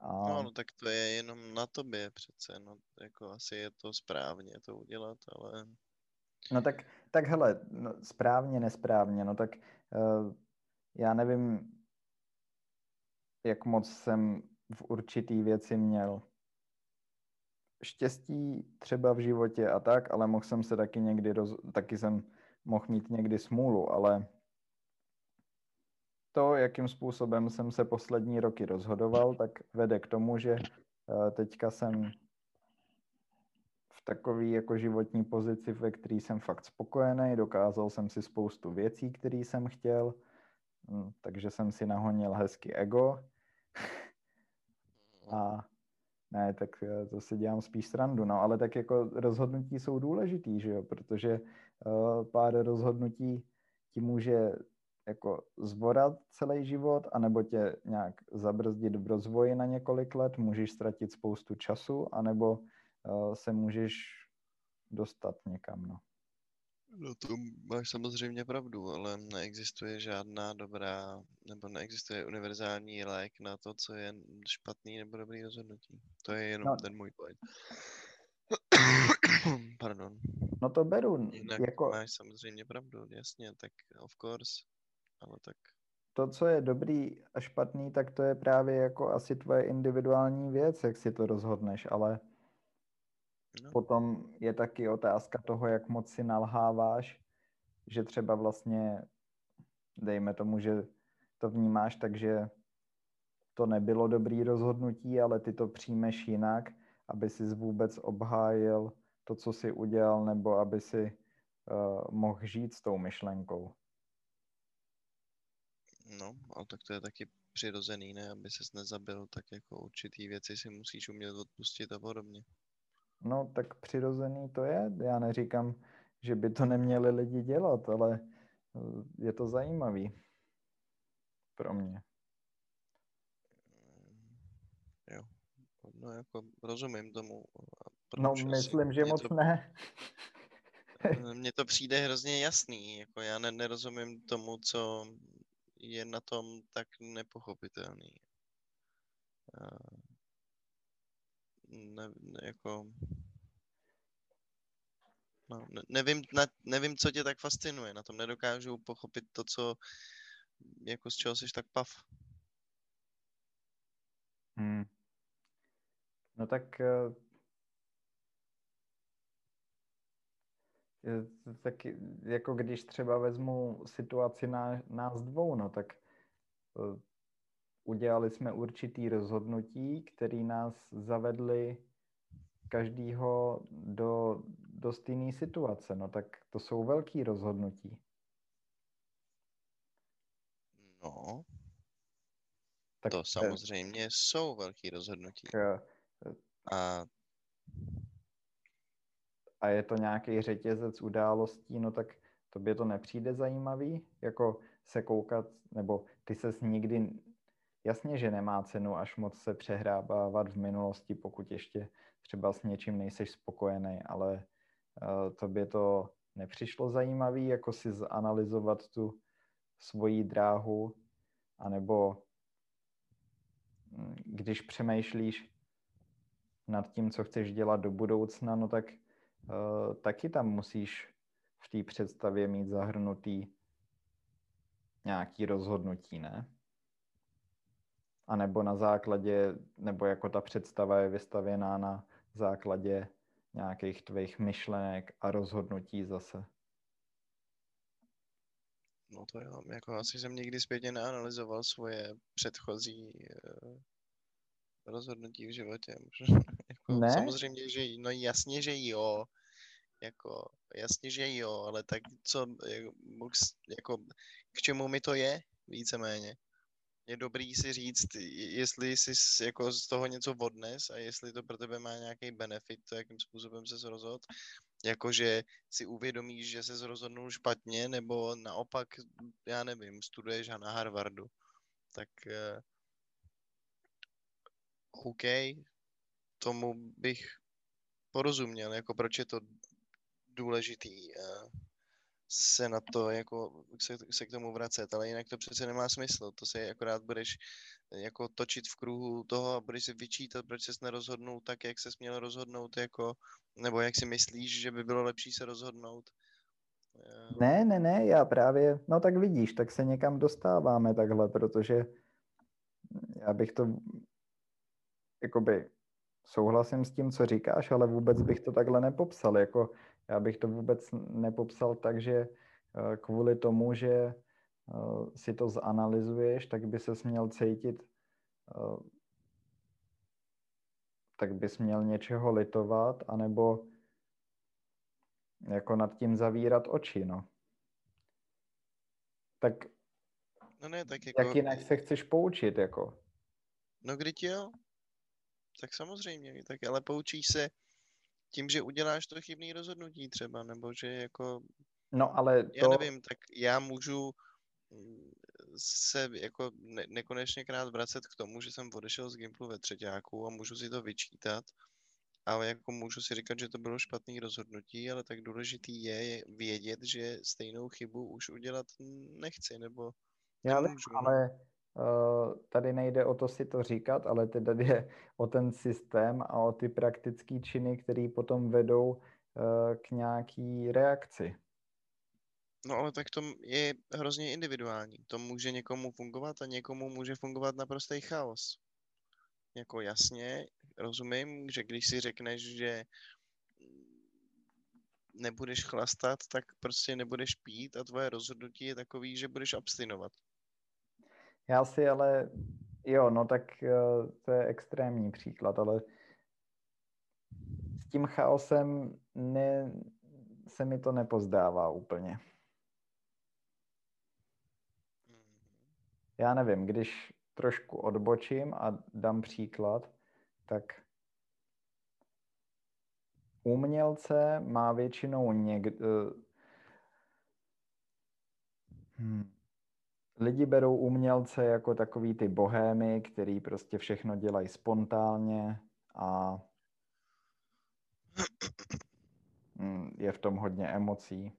A... No, no, tak to je jenom na tobě přece, no, jako asi je to správně to udělat, ale... No tak, tak hele, no, správně, nesprávně, no tak uh, já nevím, jak moc jsem v určitý věci měl štěstí třeba v životě a tak, ale mohl jsem se taky někdy, roz, taky jsem mohl mít někdy smůlu, ale to, jakým způsobem jsem se poslední roky rozhodoval, tak vede k tomu, že eh, teďka jsem v takové jako životní pozici, ve které jsem fakt spokojený, dokázal jsem si spoustu věcí, které jsem chtěl, hm, takže jsem si nahonil hezky ego. A ne, tak eh, to si dělám spíš srandu, no, ale tak jako rozhodnutí jsou důležitý, že jo, protože uh, pár rozhodnutí ti může jako zvorat celý život, anebo tě nějak zabrzdit v rozvoji na několik let, můžeš ztratit spoustu času, anebo uh, se můžeš dostat někam, no. No to máš samozřejmě pravdu, ale neexistuje žádná dobrá, nebo neexistuje univerzální lék na to, co je špatný nebo dobrý rozhodnutí. To je jenom no. ten můj point. Pardon. No to beru. Jinak jako... máš samozřejmě pravdu, jasně, tak of course, ale tak... To, co je dobrý a špatný, tak to je právě jako asi tvoje individuální věc, jak si to rozhodneš, ale No. Potom je taky otázka toho, jak moc si nalháváš, že třeba vlastně, dejme tomu, že to vnímáš tak, že to nebylo dobrý rozhodnutí, ale ty to přijmeš jinak, aby si vůbec obhájil to, co si udělal, nebo aby si uh, mohl žít s tou myšlenkou. No, ale tak to je taky přirozený, ne? Aby ses nezabil, tak jako určitý věci si musíš umět odpustit a podobně. No, tak přirozený to je. Já neříkám, že by to neměli lidi dělat, ale eh, je to zajímavý pro mě. Jo, no jako rozumím tomu. No, myslím, že moc to, ne. Mně to přijde hrozně jasný, jako já ne, nerozumím tomu, co je na tom tak nepochopitelný. Eh, ne, ne, jako... No, ne, nevím, ne, nevím, co tě tak fascinuje. Na tom nedokážu pochopit to, co, jako z čeho jsi tak pav. Hmm. No tak uh, tak jako když třeba vezmu situaci na, nás dvou, no tak uh, udělali jsme určitý rozhodnutí, který nás zavedli každýho do, do stejné situace. No tak to jsou velký rozhodnutí. No, tak to samozřejmě jsou velký rozhodnutí. Tak, a, a je to nějaký řetězec událostí, no tak tobě to nepřijde zajímavý, jako se koukat, nebo ty ses nikdy Jasně, že nemá cenu až moc se přehrábávat v minulosti, pokud ještě třeba s něčím nejseš spokojený, ale uh, tobě to nepřišlo zajímavý, jako si zanalizovat tu svoji dráhu, anebo hm, když přemýšlíš nad tím, co chceš dělat do budoucna, no tak uh, taky tam musíš v té představě mít zahrnutý nějaký rozhodnutí, ne? Anebo na základě, nebo jako ta představa je vystavěná na základě nějakých tvých myšlenek a rozhodnutí zase. No to jo, jako asi jsem nikdy zpětně neanalyzoval svoje předchozí uh, rozhodnutí v životě. jako, ne? Samozřejmě, že no jasně, že jo, jako jasně, že jo, ale tak co, jako, jako k čemu mi to je, víceméně je dobrý si říct, jestli jsi jako z toho něco odnes a jestli to pro tebe má nějaký benefit, to jakým způsobem se rozhodl, jakože si uvědomíš, že se rozhodnul špatně, nebo naopak, já nevím, studuješ na Harvardu, tak uh, OK, tomu bych porozuměl, jako proč je to důležitý. Se na to, jako se, se k tomu vracet, ale jinak to přece nemá smysl, to se akorát budeš eh, jako točit v kruhu toho a budeš si vyčítat, proč ses nerozhodnul tak, jak ses měl rozhodnout, jako, nebo jak si myslíš, že by bylo lepší se rozhodnout. Eh, ne, ne, ne, já právě, no tak vidíš, tak se někam dostáváme takhle, protože já bych to, jakoby, souhlasím s tím, co říkáš, ale vůbec bych to takhle nepopsal, jako já bych to vůbec nepopsal tak, že eh, kvůli tomu, že eh, si to zanalizuješ, tak by se měl cítit, eh, tak bys měl něčeho litovat, anebo jako nad tím zavírat oči, no. Tak, no ne, tak jako... jak jinak se chceš poučit, jako? No kdy jo? Tak samozřejmě, tak ale poučíš se tím, že uděláš to chybný rozhodnutí třeba, nebo že jako... No ale to... Já nevím, tak já můžu mm, se jako ne- nekonečně krát vracet k tomu, že jsem odešel z Gimplu ve třetíku a můžu si to vyčítat, ale jako můžu si říkat, že to bylo špatný rozhodnutí, ale tak důležitý je vědět, že stejnou chybu už udělat nechci, nebo Já vím, no. ale tady nejde o to si to říkat, ale teda jde o ten systém a o ty praktické činy, které potom vedou eh, k nějaký reakci. No ale tak to je hrozně individuální. To může někomu fungovat a někomu může fungovat naprostý chaos. Jako jasně, rozumím, že když si řekneš, že nebudeš chlastat, tak prostě nebudeš pít a tvoje rozhodnutí je takový, že budeš abstinovat. Já si ale, jo, no tak eh, to je extrémní příklad, ale s tím chaosem ne, se mi to nepozdává úplně. Já nevím, když trošku odbočím a dám příklad, tak umělce má většinou někdo... Hmm lidi berou umělce jako takový ty bohémy, který prostě všechno dělají spontánně a mm, je v tom hodně emocí.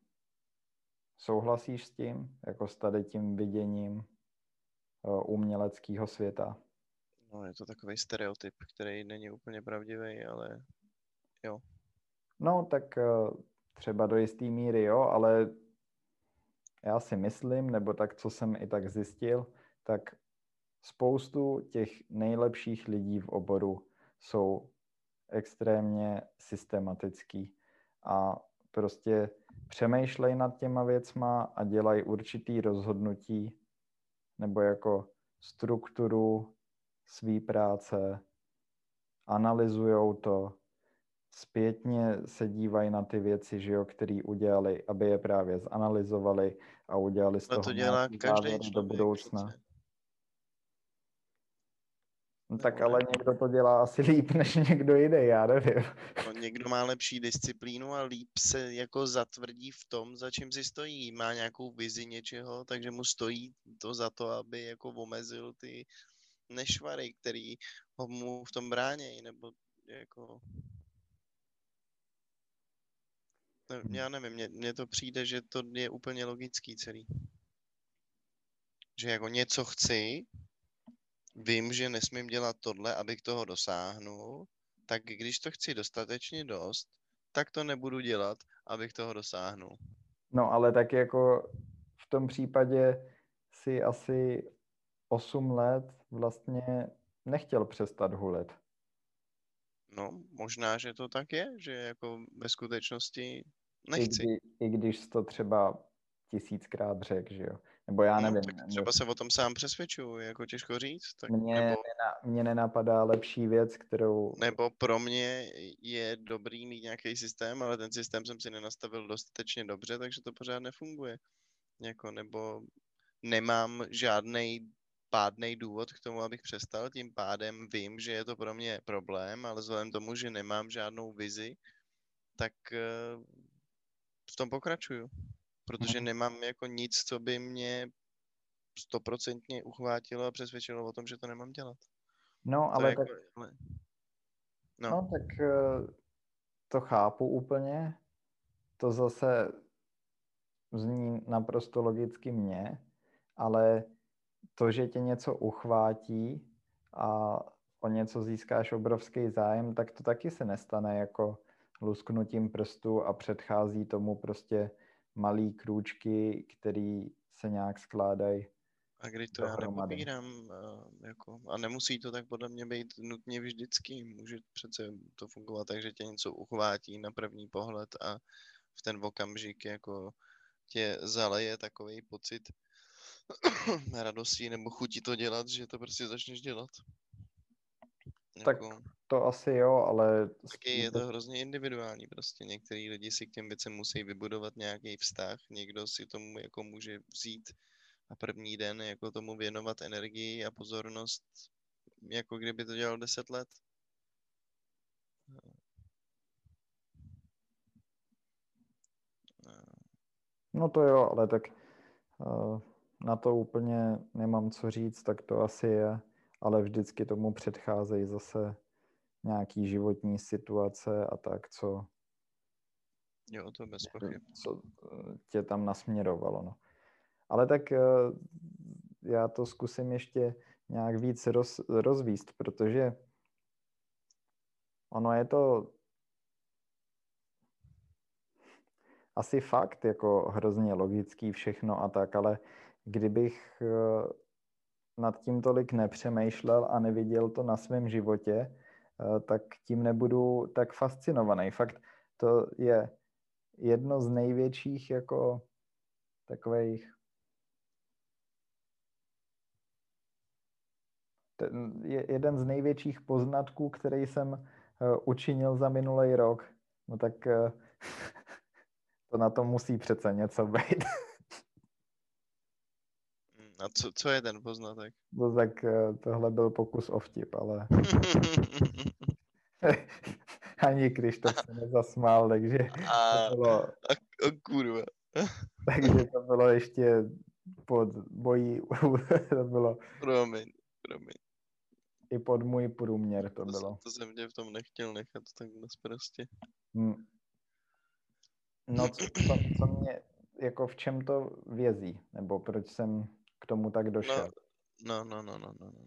Souhlasíš s tím, jako s tady tím viděním uměleckého světa? No, je to takový stereotyp, který není úplně pravdivý, ale jo. No, tak e, třeba do jisté míry jo, ale já si myslím, nebo tak, co jsem i tak zjistil, tak spoustu těch nejlepších lidí v oboru jsou extrémně systematický a prostě přemýšlej nad těma věcma a dělají určitý rozhodnutí nebo jako strukturu své práce, analyzujou to, zpětně se dívají na ty věci, že jo, které udělali, aby je právě zanalizovali a udělali z toho to dělá každý do budoucna. Přece. No tak ale někdo to dělá asi líp než někdo jiný, já nevím. No, někdo má lepší disciplínu a líp se jako zatvrdí v tom, za čím si stojí. Má nějakou vizi něčeho, takže mu stojí to za to, aby jako omezil ty nešvary, který ho mu v tom bránějí, nebo jako Ne, já nevím, mně, mně to přijde, že to je úplně logický celý. Že jako něco chci, vím, že nesmím dělat tohle, abych toho dosáhnul, tak když to chci dostatečně dost, tak to nebudu dělat, abych toho dosáhnul. No ale tak jako v tom případě si asi 8 let vlastně nechtěl přestat hulit. No, možná, že to tak je, že jako ve skutečnosti I, nechci. kdy, I když to třeba tisíckrát řekl, že jo. Nebo já No, nevím. tak nebo- třeba se o tom sám přesvědčuju, jako těžko říct. Tak Mně, nebo, nena, mně nenapadá lepší věc, kterou... nebo pro mě je dobrý mít nějaký systém, ale ten systém jsem si nenastavil dostatečně dobře, takže to pořád nefunguje. Jako, nebo nemám žádný pádný důvod k tomu, abych přestal, tím pádem vím, že je to pro mě problém, ale vzhledem tomu, že nemám žádnou vizi, tak eh, v tom pokračuju. Protože Mhm. nemám jako nic, co by mě stoprocentně uchvátilo a přesvědčilo o tom, že to nemám dělat. No, To ale jako, tak, ale... No, no, tak eh, to chápu úplně. To zase zní naprosto logicky mně, ale to, že tě něco uchvátí a o něco získáš obrovský zájem, tak to taky se nestane jako lusknutím prstu a předchází tomu prostě malý krůčky, který se nějak skládají. a kdy to já dohromady. nepopírám, a, jako, a nemusí to tak podle mě být nutně vždycky. Může přece to fungovat tak, že tě něco uchvátí na první pohled a v ten okamžik jako tě zaleje takový pocit radosti nebo chuti to dělat, že to prostě začneš dělat. Tak Jako, To asi jo, ale taky je to- hrozně individuální prostě. Některý lidi si k těm věcem musí vybudovat nějaký vztah, někdo si tomu jako může vzít a první den jako tomu věnovat energii a pozornost, jako kdyby to dělal 10 let. No to jo, ale tak uh, na to úplně nemám co říct, tak to asi je, ale vždycky tomu předcházejí zase nějaký životní situace a tak, co, Jo, to bez pochyb. co eh, tě tam nasměrovalo. No. Ale tak eh, já to zkusím ještě nějak víc roz, rozvíst, protože ono je to asi fakt jako hrozně logický všechno a tak, ale kdybych eh, nad tím tolik nepřemýšlel a neviděl to na svém životě, eh, tak tím nebudu tak fascinovaný. Fakt to je jedno z největších jako takových je jeden z největších poznatků, který jsem uh, učinil za minulý rok. No tak uh, to na tom musí přece něco být. A co, co je ten poznatek? no tak uh, tohle byl pokus o vtip, ale ani Krištof se nezasmál, takže a, to bylo, a, a kurva. takže to bylo ještě pod bojí, to bylo Promiň, promiň. i pod můj průměr to To, bylo. jsem, to jsem tě v tom nechtěl nechat takhle prostě. Hmm. No, co, co, co mě, jako v čem to vězí, nebo proč jsem k tomu tak došel? No, no, no, no, no. no.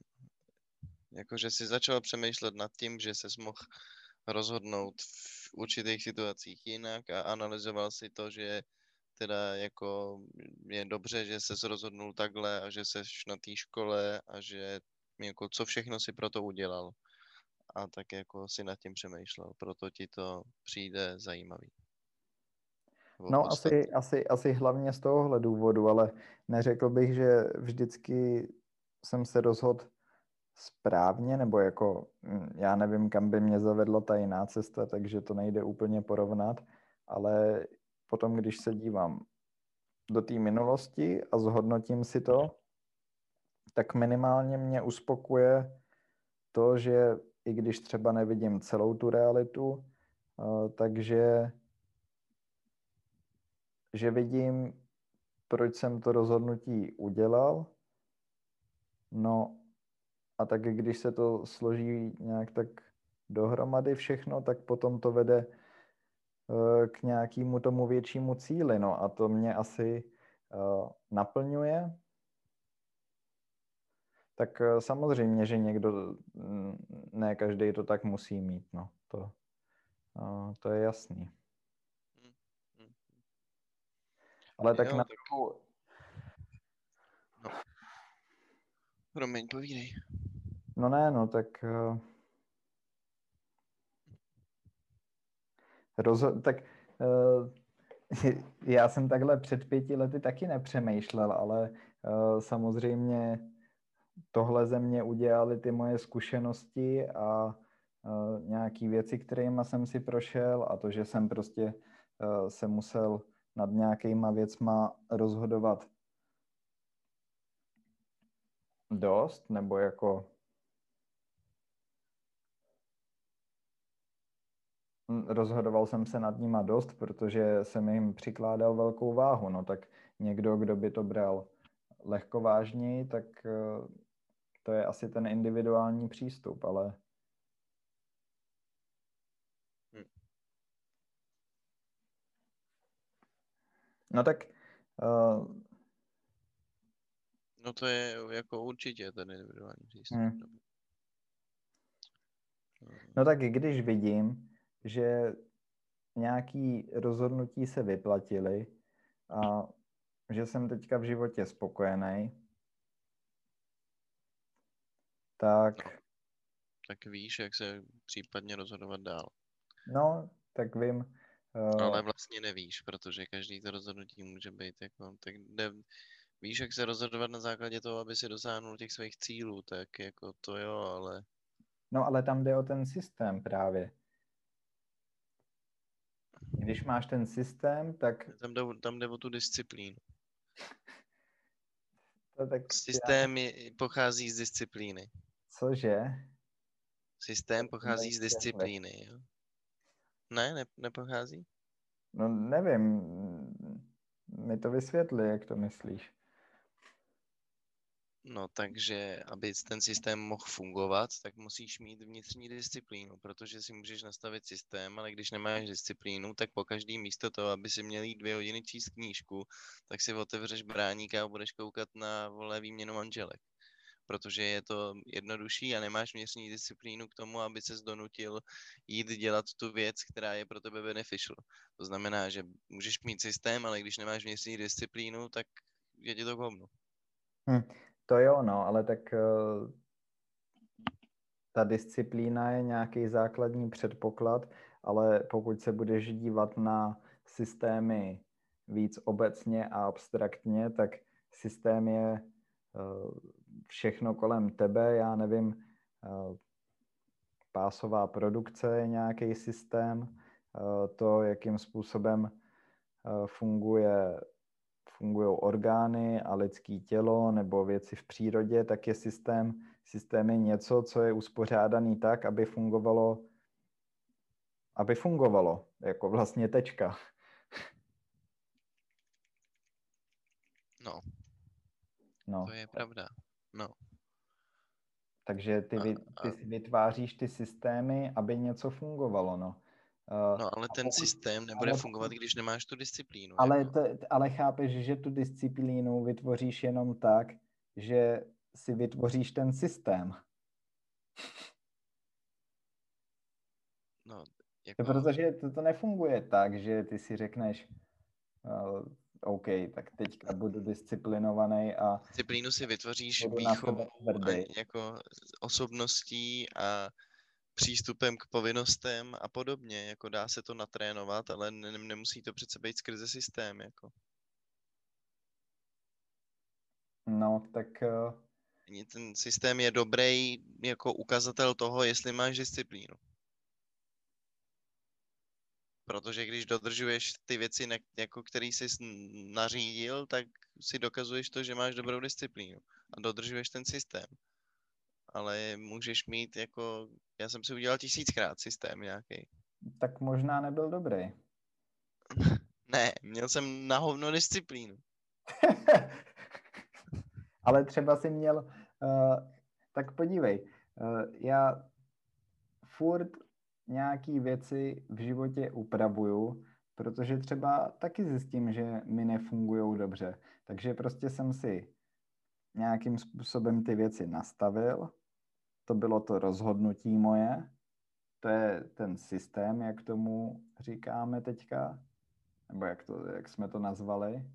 Jakože jsi začal přemýšlet nad tím, že ses mohl rozhodnout v určitých situacích jinak a analyzoval si to, že teda jako je dobře, že ses rozhodnul takhle a že seš na té škole a že jako co všechno si pro to udělal. A tak jako si nad tím přemýšlel, proto ti to přijde zajímavý. No, asi, asi, asi hlavně z tohohle důvodu, ale neřekl bych, že vždycky jsem se rozhodl správně, nebo jako mm, já nevím, kam by mě zavedla ta jiná cesta, takže to nejde úplně porovnat, ale potom, když se dívám do té minulosti a zhodnotím si to, tak minimálně mě uspokuje to, že i když třeba nevidím celou tu realitu, eh, takže že vidím, proč jsem to rozhodnutí udělal. No a tak když se to složí nějak tak dohromady všechno, tak potom to vede eh, k nějakému tomu většímu cíli. No a to mě asi eh, naplňuje. Tak eh, samozřejmě, že někdo, mm, ne každý to tak musí mít, no. To, to je jasný. Hm. Ale tak Jo, na tak- druhou, No. Promiň, povídej. No ne, no tak... Uh, rozho- tak uh, já jsem takhle před pěti lety taky nepřemýšlel, ale uh, samozřejmě tohle ze mě udělali ty moje zkušenosti a uh, nějaký věci, kterými jsem si prošel a to, že jsem prostě uh, se musel nad nějakýma věcma rozhodovat dost, nebo jako rozhodoval jsem se nad nima dost, protože jsem jim přikládal velkou váhu. No tak někdo, kdo by to bral lehkovážněji, tak eh, to je asi ten individuální přístup, ale No tak uh... No to je jako určitě ten individuální přístup. Hmm. No tak když vidím, že nějaký rozhodnutí se vyplatily a že jsem teďka v životě spokojený, tak... No, tak víš, jak se případně rozhodovat dál. No, tak vím. Uh... Ale vlastně nevíš, protože každý to rozhodnutí může být jako, tak ne, víš, jak se rozhodovat na základě toho, aby si dosáhnul těch svých cílů, tak jako to jo, ale... No, ale tam jde o ten systém právě. Když máš ten systém, tak... Tam jde, tam jde o tu disciplínu. To tak Systém je, pochází z disciplíny. Cože? Systém pochází z disciplíny, jo? Ne, ne, nepochází? No nevím, mi to vysvětli, jak to myslíš. No takže, aby ten systém mohl fungovat, tak musíš mít vnitřní disciplínu, protože si můžeš nastavit systém, ale když nemáš disciplínu, tak po každý místo toho, aby si měl jít dvě hodiny číst knížku, tak si otevřeš bráníka a budeš koukat na volé výměnu manželek. Protože je to jednodušší a nemáš vnitřní disciplínu k tomu, aby se donutil jít dělat tu věc, která je pro tebe beneficial. To znamená, že můžeš mít systém, ale když nemáš vnitřní disciplínu, tak je ti to hovno. Hm. To jo, no, ale tak uh, ta disciplína je nějaký základní předpoklad, ale pokud se budeš dívat na systémy víc obecně a abstraktně, tak systém je uh, všechno kolem tebe, já nevím, uh, pásová produkce je nějaký systém, to, jakým způsobem funguje fungují orgány a lidské tělo nebo věci v přírodě, tak je systém, systém je něco, co je uspořádaný tak, aby fungovalo, aby fungovalo, jako vlastně tečka. No. No. To je pravda. No. Takže ty, vy, ty si vytváříš ty systémy, aby něco fungovalo, no. Uh, no ale ten systém nebude ale, fungovat, když nemáš tu disciplínu. Ale, to, ale chápeš, že tu disciplínu vytvoříš jenom tak, že si vytvoříš ten systém. No, jako... Protože to, to nefunguje tak, že ty si řekneš, uh, OK, tak teďka budu disciplinovaný a... Disciplínu si vytvoříš výchovou jako osobností a přístupem k povinnostem a podobně. Jako dá se to natrénovat, ale ne, nemusí to přece být skrze systém. Jako. No, tak... Uh... Ten systém je dobrý jako ukazatel toho, jestli máš disciplínu. Protože když dodržuješ ty věci, jako který jsi nařídil, tak si dokazuješ to, že máš dobrou disciplínu a dodržuješ ten systém ale můžeš mít jako, já jsem si udělal tisíckrát systém nějaký. Tak možná nebyl dobrý. ne, měl jsem na hovno disciplínu. ale třeba si měl, uh, tak podívej, uh, já furt nějaký věci v životě upravuju, protože třeba taky zjistím, že mi nefungují dobře. Takže prostě jsem si nějakým způsobem ty věci nastavil to bylo to rozhodnutí moje, to je ten systém, jak tomu říkáme teďka, nebo jak, to, jak jsme to nazvali.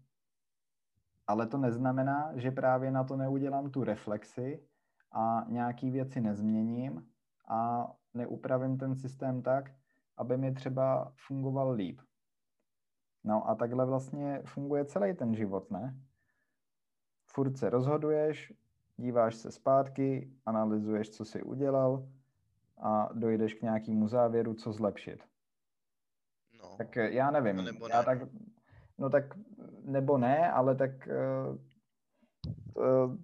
Ale to neznamená, že právě na to neudělám tu reflexi a nějaký věci nezměním a neupravím ten systém tak, aby mi třeba fungoval líp. No a takhle vlastně funguje celý ten život, ne? Furt se rozhoduješ, díváš se zpátky, analyzuješ, co jsi udělal a dojdeš k nějakému závěru, co zlepšit. No. Tak eh, já nevím. No nebo já ne. tak, no tak nebo ne, ale tak uh, uh,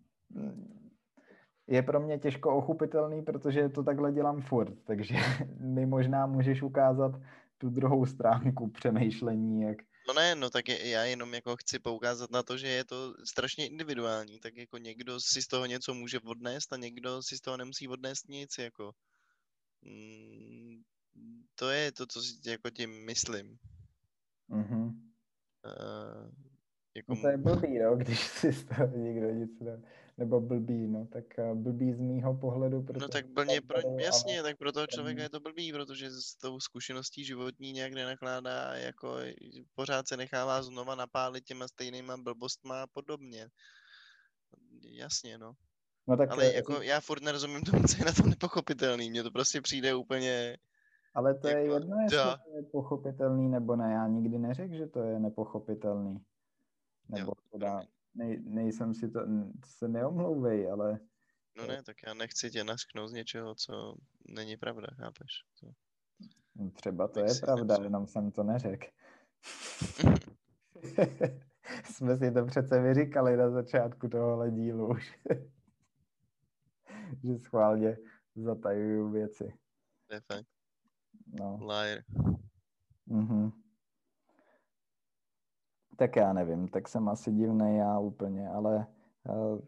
je pro mě těžko ochupitelný, protože to takhle dělám furt, takže mi možná můžeš ukázat tu druhou stránku přemýšlení, jak... No ne, no tak je, já jenom jako chci poukázat na to, že je to strašně individuální, tak jako někdo si z toho něco může odnést a někdo si z toho nemusí odnést nic, jako. Mm, to je to, co si jako tím myslím. Mm-hmm. Uh, jako No to je blbý, no, když si z toho nikdo nic ne... Nebo blbý, no, tak uh, blbý z mýho pohledu, protože... No tak blně, pro, ale- jasně, tak pro toho člověka je to blbý, protože s tou zkušeností životní nějak nenakládá, jako pořád se nechává znova napálit těma stejnýma blbostma a podobně. Jasně, no. No tak, Ale eh, jako já furt nerozumím tomu, co je na tom nepochopitelný. Mně to prostě přijde úplně, ale to je jako, jedno, jestli da. to je pochopitelný nebo ne. Já nikdy neřekl, že to je nepochopitelný. Nebo teda, promiň. Nej, nejsem si to, se neomlouvej, ale no ne, tak já nechci tě nasknout z něčeho, co není pravda, chápeš? To... třeba to Tak je pravda, nepřeju. jenom jsem to neřekl. Jsme si to přece vyříkali na začátku tohohle dílu už. že schválně zatajuju věci. To je fakt. No. Liar. Mhm. Tak já nevím, tak jsem asi divný já úplně, ale uh,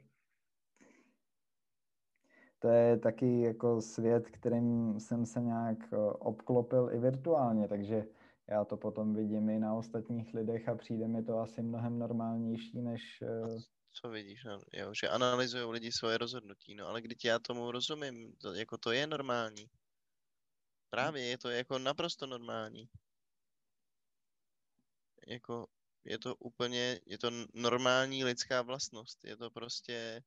to je taky jako svět, kterým jsem se nějak uh, obklopil i virtuálně, takže já to potom vidím i na ostatních lidech a přijde mi to asi mnohem normálnější, než uh, Co vidíš, no, jo, že analyzují lidi svoje rozhodnutí, no ale když já tomu rozumím, to, jako to je normální. Právě je to jako naprosto normální. Jako je to úplně, je to normální lidská vlastnost. Je to prostě,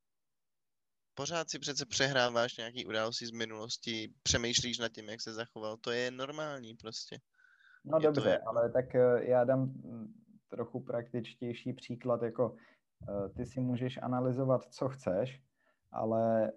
pořád si přece přehráváš nějaký události z minulosti, přemýšlíš nad tím, jak se zachoval. To je normální prostě. No Je to dobře, jako- ale tak eh, já dám mm, trochu praktičtější příklad, jako eh, ty si můžeš analyzovat, co chceš, ale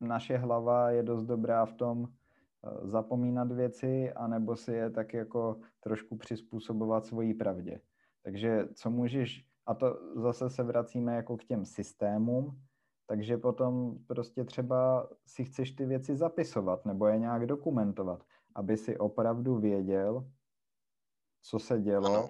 naše hlava je dost dobrá v tom eh, zapomínat věci, anebo si je tak jako trošku přizpůsobovat svojí pravdě. Takže co můžeš, a to zase se vracíme jako k těm systémům, takže potom prostě třeba si chceš ty věci zapisovat nebo je nějak dokumentovat, aby si opravdu věděl, co se dělo, Ano.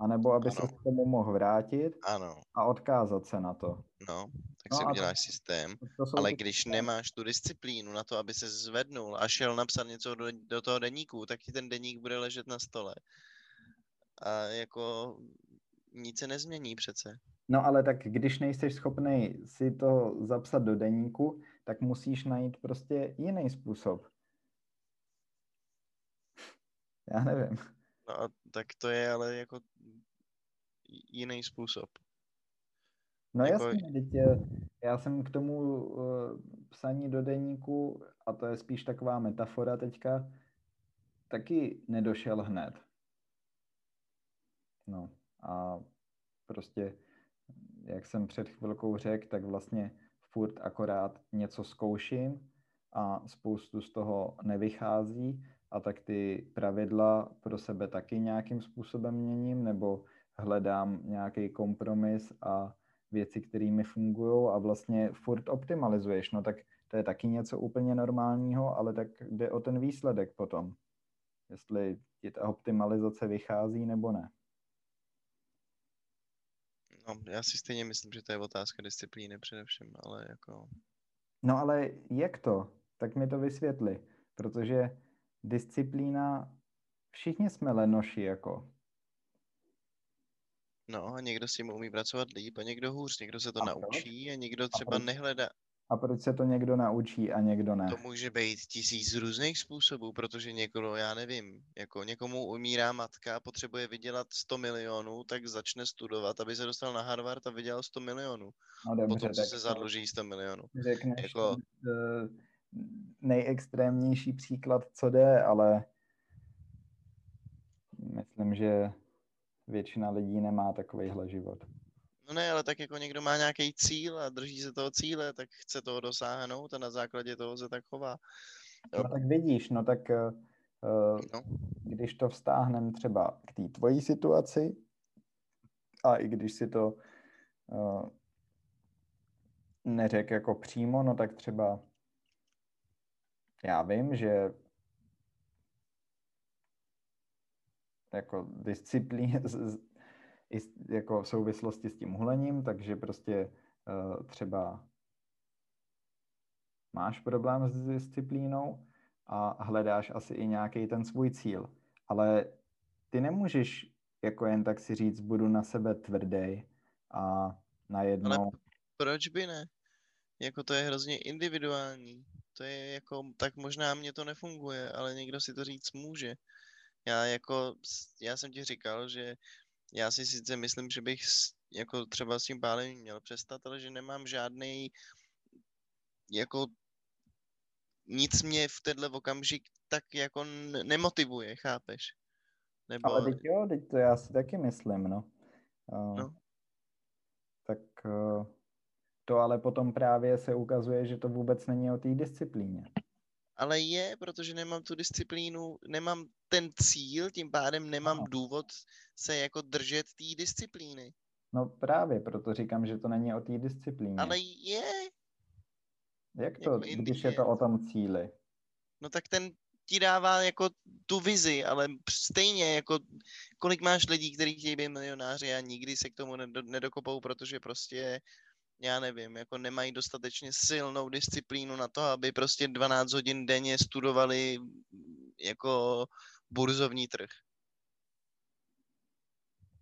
anebo aby se Ano. k tomu mohl vrátit Ano, a odkázat se na to. no, tak No si a to- uděláš systém. to Ale ty když nemáš tu disciplínu na to, aby se zvednul a šel napsat něco do, do toho deníku, tak ti ten deník bude ležet na stole. A jako nic se nezmění přece. No ale tak když nejseš schopný si to zapsat do deníku, tak musíš najít prostě jiný způsob. Já nevím. No a tak to je ale jako jiný způsob. No Jako- jasně, teď je, já jsem k tomu uh, psaní do deníku, a to je spíš taková metafora teďka, taky nedošel hned. No a prostě, jak jsem před chvilkou řekl, tak vlastně furt akorát něco zkouším a spoustu z toho nevychází a tak ty pravidla pro sebe taky nějakým způsobem měním nebo hledám nějaký kompromis a věci, které mi fungují a vlastně furt optimalizuješ. No tak to je taky něco úplně normálního, ale tak jde o ten výsledek potom. Jestli ti ta optimalizace vychází nebo ne. No, já si stejně myslím, že to je otázka disciplíny především, ale jako... No ale jak to? Tak mi to vysvětli. Protože disciplína, všichni jsme lenoši jako. No a někdo s tím umí pracovat líp a někdo hůř, někdo se to A proč? naučí a někdo třeba proč? nehledá, A proč se to někdo naučí a někdo ne? To může být tisíc různých způsobů, protože někoho, já nevím, jako někomu umírá matka, potřebuje vydělat 100 milionů, tak začne studovat, aby se dostal na Harvard a vydělal 100 milionů. No dobře, Potom, tak se zadluží 100 milionů. řekneš Jako- eh, nejextrémnější příklad, co jde, ale myslím, že většina lidí nemá takovýhle život. No ne, ale tak jako někdo má nějaký cíl a drží se toho cíle, tak chce toho dosáhnout a na základě toho se tak chová. Jo. No tak vidíš, no tak eh, No, když to vztáhneme třeba k té tvojí situaci a i když si to uh, neřek jako přímo, no tak třeba já vím, že jako disciplín, i jako v souvislosti s tím hulením, takže prostě uh, třeba máš problém s disciplínou a hledáš asi i nějaký ten svůj cíl. Ale ty nemůžeš jako jen tak si říct, budu na sebe tvrdý a najednou... ale proč by ne? Jako to je hrozně individuální. To je jako, tak možná mě to nefunguje, ale někdo si to říct může. Já jako, já jsem ti říkal, že já si sice myslím, že bych s- jako třeba s tím pálením měl přestat, ale že nemám žádný jako nic mě v tenhle okamžik tak jako nemotivuje, chápeš? Nebo, Ale teď jo, teď to já si taky myslím, no. Uh, No. Tak uh, to ale potom právě se ukazuje, že to vůbec není o té disciplíně. Ale je, protože nemám tu disciplínu, nemám ten cíl, tím pádem nemám Ano. důvod se jako držet té disciplíny. No právě, proto říkám, že to není o té disciplíně. Ale je, Jak to, jako když je to o tom cíli? no tak ten ti dává jako tu vizi, ale stejně jako kolik máš lidí, kteří chtějí být milionáři a nikdy se k tomu nedo, nedokopou, protože prostě já nevím, jako nemají dostatečně silnou disciplínu na to, aby prostě 12 hodin denně studovali jako burzovní trh.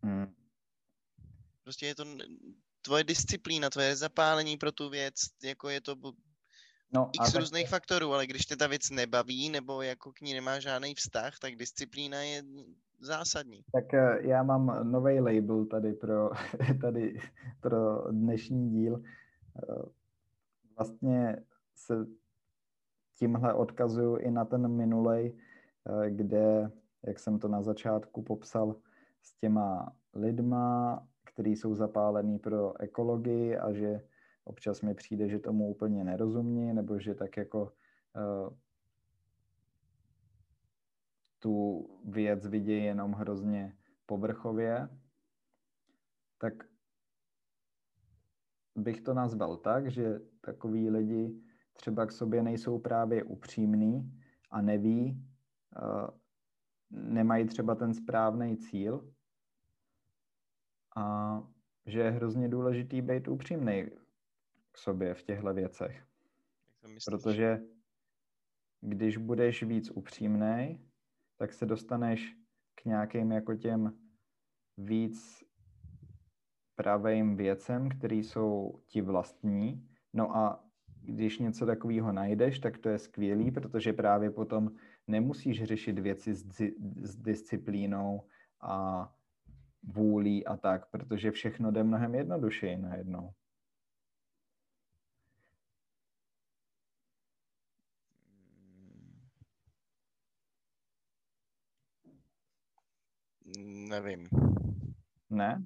Hmm. Prostě je to tvoje disciplína, tvoje zapálení pro tu věc, jako je to No, a x tak, různých faktorů, ale když tě ta věc nebaví nebo jako k ní nemá žádný vztah, tak disciplína je zásadní. tak eh, já mám nový label tady pro, tady pro dnešní díl. Eh, Vlastně se tímhle odkazuju i na ten minulej, eh, kde, jak jsem to na začátku popsal, s těma lidma, kteří jsou zapálení pro ekologii a že občas mi přijde, že tomu úplně nerozumí, nebo že tak jako tu věc vidějí jenom hrozně povrchově, tak bych to nazval tak, že takový lidi třeba k sobě nejsou právě upřímní a neví, uh, nemají třeba ten správný cíl a že je hrozně důležitý být upřímný k sobě v těchto věcech. Protože když budeš víc upřímný, tak se dostaneš k nějakým jako těm víc pravým věcem, které jsou ti vlastní. No a když něco takového najdeš, tak to je skvělý, protože právě potom nemusíš řešit věci s, di- s disciplínou a vůlí a tak, protože všechno jde mnohem jednodušeji najednou. Nevím. Ne?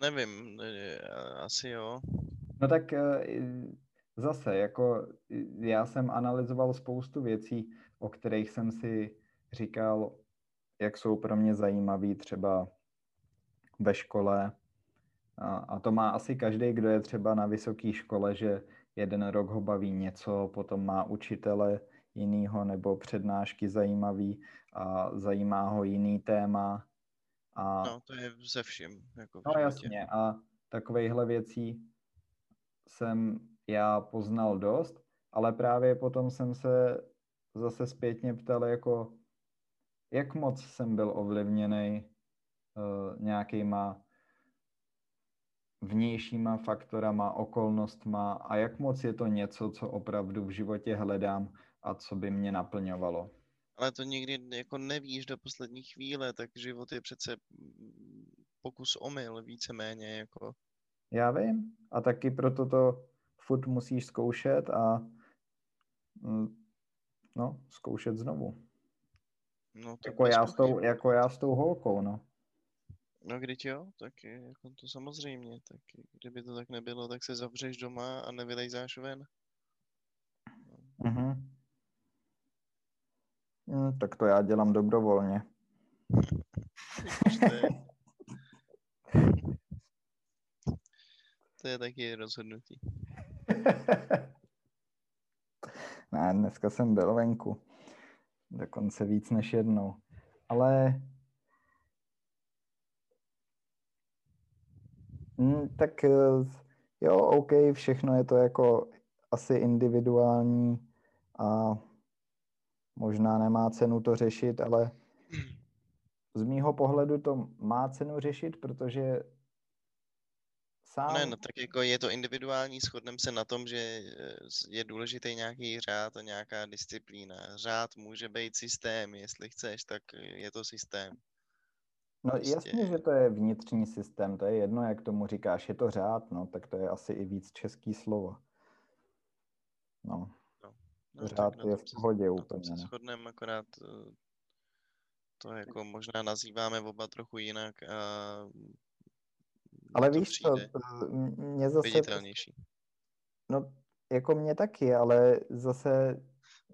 Nevím, ne- asi jo. No tak eh, zase, jako já jsem analyzoval spoustu věcí, o kterých jsem si říkal, jak jsou pro mě zajímavý třeba ve škole. A, a to má asi každý, kdo je třeba na vysoké škole, že jeden rok ho baví něco, potom má učitele jinýho nebo přednášky zajímavý a zajímá ho jiný téma. A No, to je se vším. Jako No jasně, a takovýchhle věcí jsem já poznal dost, ale právě potom jsem se zase zpětně ptal, jako jak moc jsem byl ovlivněný uh, nějakýma vnějšíma faktorama, okolnostma a jak moc je to něco, co opravdu v životě hledám a co by mě naplňovalo. Ale to nikdy jako nevíš do poslední chvíle, tak život je přece pokus omyl víceméně jako. Já vím a taky proto to furt musíš zkoušet a mm, no, zkoušet znovu. No, to jako, já s tou, jako já s tou holkou, no. No když jo, tak je jako to samozřejmě, tak kdyby to tak nebylo, tak se zavřeš doma a nevylejzáš ven. Mhm. Mm, tak to já dělám dobrovolně. to, je... to je taky rozhodnutí. ne, dneska jsem byl venku. Dokonce víc než jednou. Ale Hmm, tak eh, jo, OK, všechno je to jako asi individuální a možná nemá cenu to řešit, ale z mýho pohledu to má cenu řešit, protože sám... Ne, no tak jako je to individuální, shodneme se na tom, že eh, je důležitý nějaký řád a nějaká disciplína. Řád může být systém, jestli chceš, tak je to systém. No prostě... jasně, že to je vnitřní systém, to je jedno, jak tomu říkáš, je to řád, no, tak to je asi i víc český slovo. No. No. řád je v pohodě úplně. Se shodneme, akorát eh, to jako možná nazýváme oba trochu jinak a ale víš co, mě zase... Viditelnější. No, jako mě taky, ale zase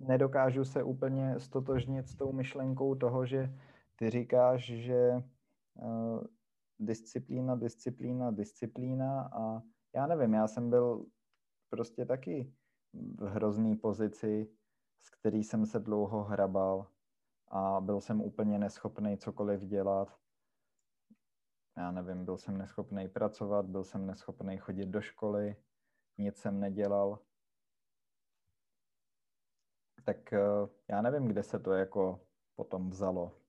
nedokážu se úplně stotožnit s tou myšlenkou toho, že ty říkáš, že uh, disciplína, disciplína, disciplína a já nevím, já jsem byl prostě taky v hrozný pozici, s který jsem se dlouho hrabal a byl jsem úplně neschopný cokoliv dělat já nevím, byl jsem neschopný pracovat, byl jsem neschopný chodit do školy, nic jsem nedělal. Tak eh, já nevím, kde se to jako potom vzalo.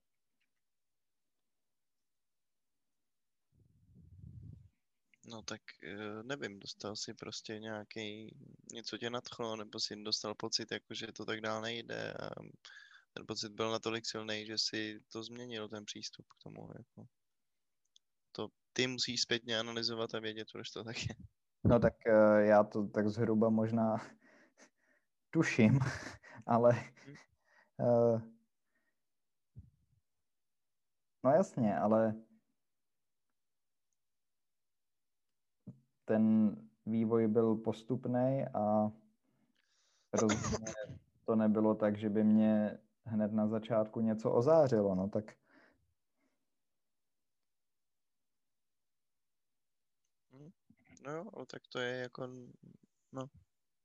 No tak eh, nevím, dostal si prostě nějaký, něco tě nadchlo, nebo si dostal pocit, jako že to tak dál nejde a ten pocit byl natolik silný, že si to změnil, ten přístup k tomu. Jako to ty musíš zpětně analyzovat a vědět, proč to tak je. No tak uh, já to tak zhruba možná tuším, ale uh, no jasně, ale ten vývoj byl postupný a rozhodně to nebylo tak, že by mě hned na začátku něco ozářilo, no tak No jo, ale tak to je jako, no,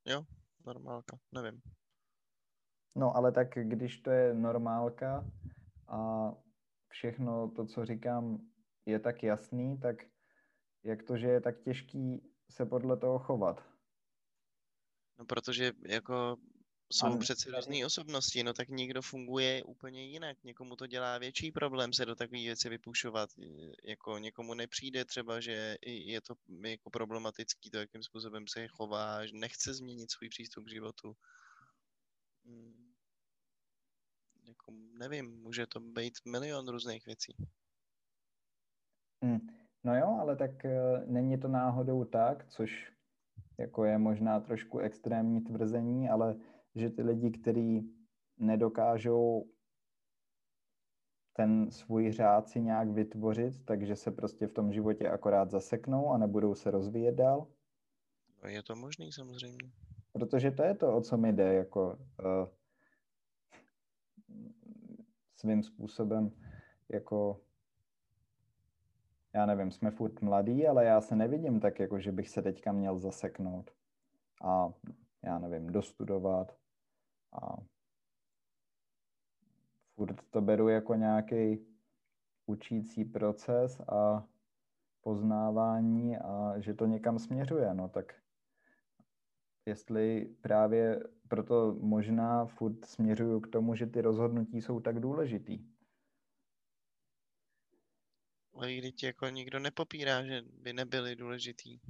jo, normálka, nevím. No, ale tak když to je normálka a všechno to, co říkám, je tak jasný, tak jak to, že je tak těžký se podle toho chovat? No, protože jako jsou ano. přece různé osobnosti, no tak někdo funguje úplně jinak, někomu to dělá větší problém se do takové věci vypušovat, jako někomu nepřijde třeba, že je to jako problematický to, jakým způsobem se chová, že nechce změnit svůj přístup k životu. Hmm. Jako, nevím, může to být milion různých věcí. Hmm. No jo, ale tak uh, není to náhodou tak, což jako je možná trošku extrémní tvrzení, ale že ty lidi, kteří nedokážou ten svůj řád si nějak vytvořit, takže se prostě v tom životě akorát zaseknou a nebudou se rozvíjet dál? No je to možný samozřejmě. Protože to je to, o co mi jde, jako uh, svým způsobem, jako já nevím, jsme furt mladí, ale já se nevidím tak, jako že bych se teďka měl zaseknout a já nevím, dostudovat, a furt to beru jako nějaký učící proces a poznávání a že to někam směřuje, no tak jestli právě proto možná furt směřuju k tomu, že ty rozhodnutí jsou tak důležitý. Ale když jako nikdo nepopírá, že by nebyly důležitý,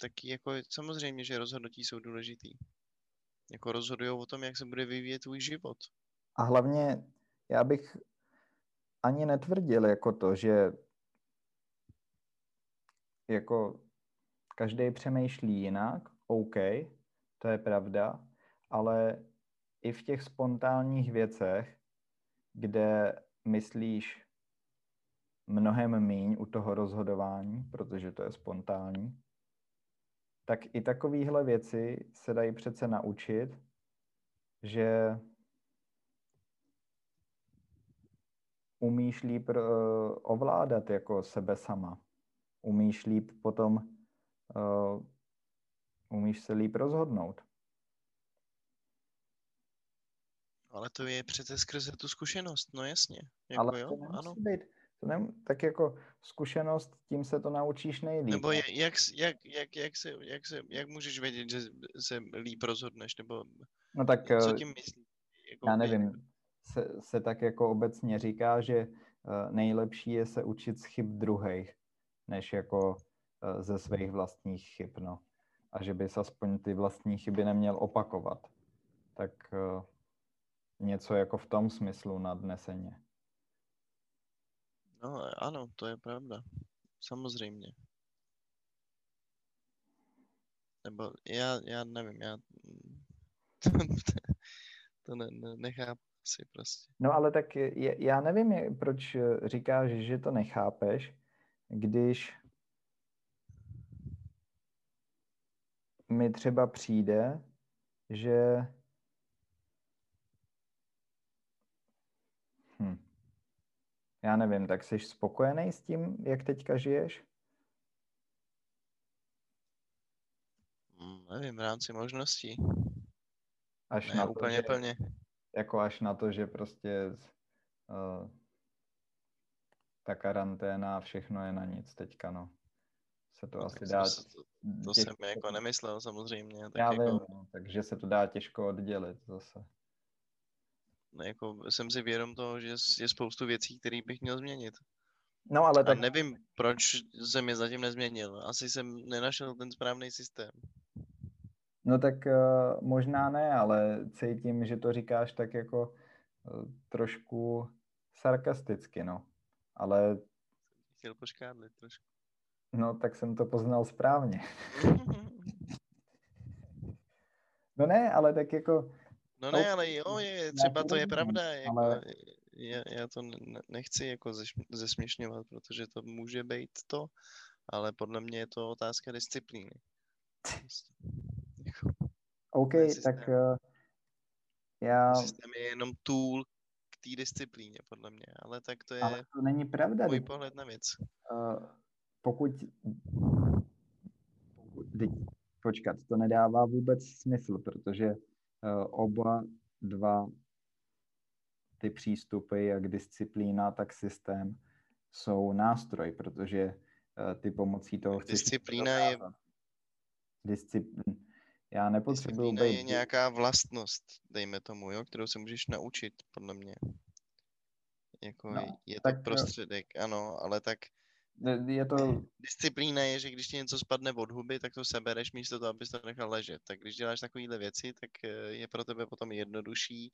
tak jako samozřejmě, že rozhodnutí jsou důležitý. Jako rozhodují o tom, jak se bude vyvíjet tvůj život. A hlavně já bych ani netvrdil jako to, že jako každý přemýšlí jinak, OK, to je pravda, ale i v těch spontánních věcech, kde myslíš mnohem míň u toho rozhodování, protože to je spontánní, tak i takovéhle věci se dají přece naučit, že umíš líp uh, ovládat jako sebe sama. Umíš líp potom, uh, umíš se líp rozhodnout. Ale to je přece skrze tu zkušenost, no jasně. Jako Ale jo, to ano. být. To ne, tak jako zkušenost, tím se to naučíš nejlíp. Nebo je, jak, jak, jak, jak, se, jak, se, jak můžeš vědět, že se líp rozhodneš, nebo no tak, co eh, tím myslíš? Jako já nevím, se, se tak jako obecně říká, že uh, nejlepší je se učit z chyb druhých, než jako uh, ze svých vlastních chyb, no. A že bys aspoň ty vlastní chyby neměl opakovat. Tak něco jako v tom smyslu nadneseně. No ano, to je pravda. Samozřejmě. Nebo já, já nevím, já to ne, ne, nechápu si prostě. No ale tak je, já nevím, proč říkáš, že to nechápeš, když mi třeba přijde, že hm. Já nevím, tak jsi spokojený s tím, jak teďka žiješ? Hm, nevím, v rámci možností. Až ne, na úplně to, že, plně. Jako až na to, že prostě uh, ta karanténa a všechno je na nic teďka, no. Se to no, asi dá... To, to těžko... jsem jako nemyslel samozřejmě. Tak Já jako... vím, no, takže se to dá těžko oddělit zase. Jako jsem si vědom toho, že je spoustu věcí, které bych měl změnit. No ale tak... A nevím, proč jsem je zatím nezměnil. Asi jsem nenašel ten správný systém. No tak uh, možná ne, ale cítím, že to říkáš tak jako uh, trošku sarkasticky, no. Ale... Chtěl poškádlit trošku. No, tak jsem to poznal správně. no ne, ale tak jako... No ne, ale jo, je, třeba to je pravda. Jako, ale... já, já to nechci jako zesměšňovat, protože to může být to, ale podle mě je to otázka disciplíny. Prostě. OK, tak uh, já... Systém je jenom tool k té disciplíně, podle mě, ale tak to je ale to není pravda. můj pohled na věc. Uh, pokud... pokud počkat, to nedává vůbec smysl, protože oba dva ty přístupy, jak disciplína, tak systém, jsou nástroj, protože uh, ty pomocí toho... Disciplína je... Disciplína já nepotřebuji být... je nějaká vlastnost, dejme tomu, jo, kterou se můžeš naučit, podle mě. Jako no, je to tak, prostředek, ano, ale tak je to... Disciplína je, že když ti něco spadne od huby, tak to sebereš místo toho, abys to nechal ležet. Tak když děláš takovéhle věci, tak eh, je pro tebe potom jednodušší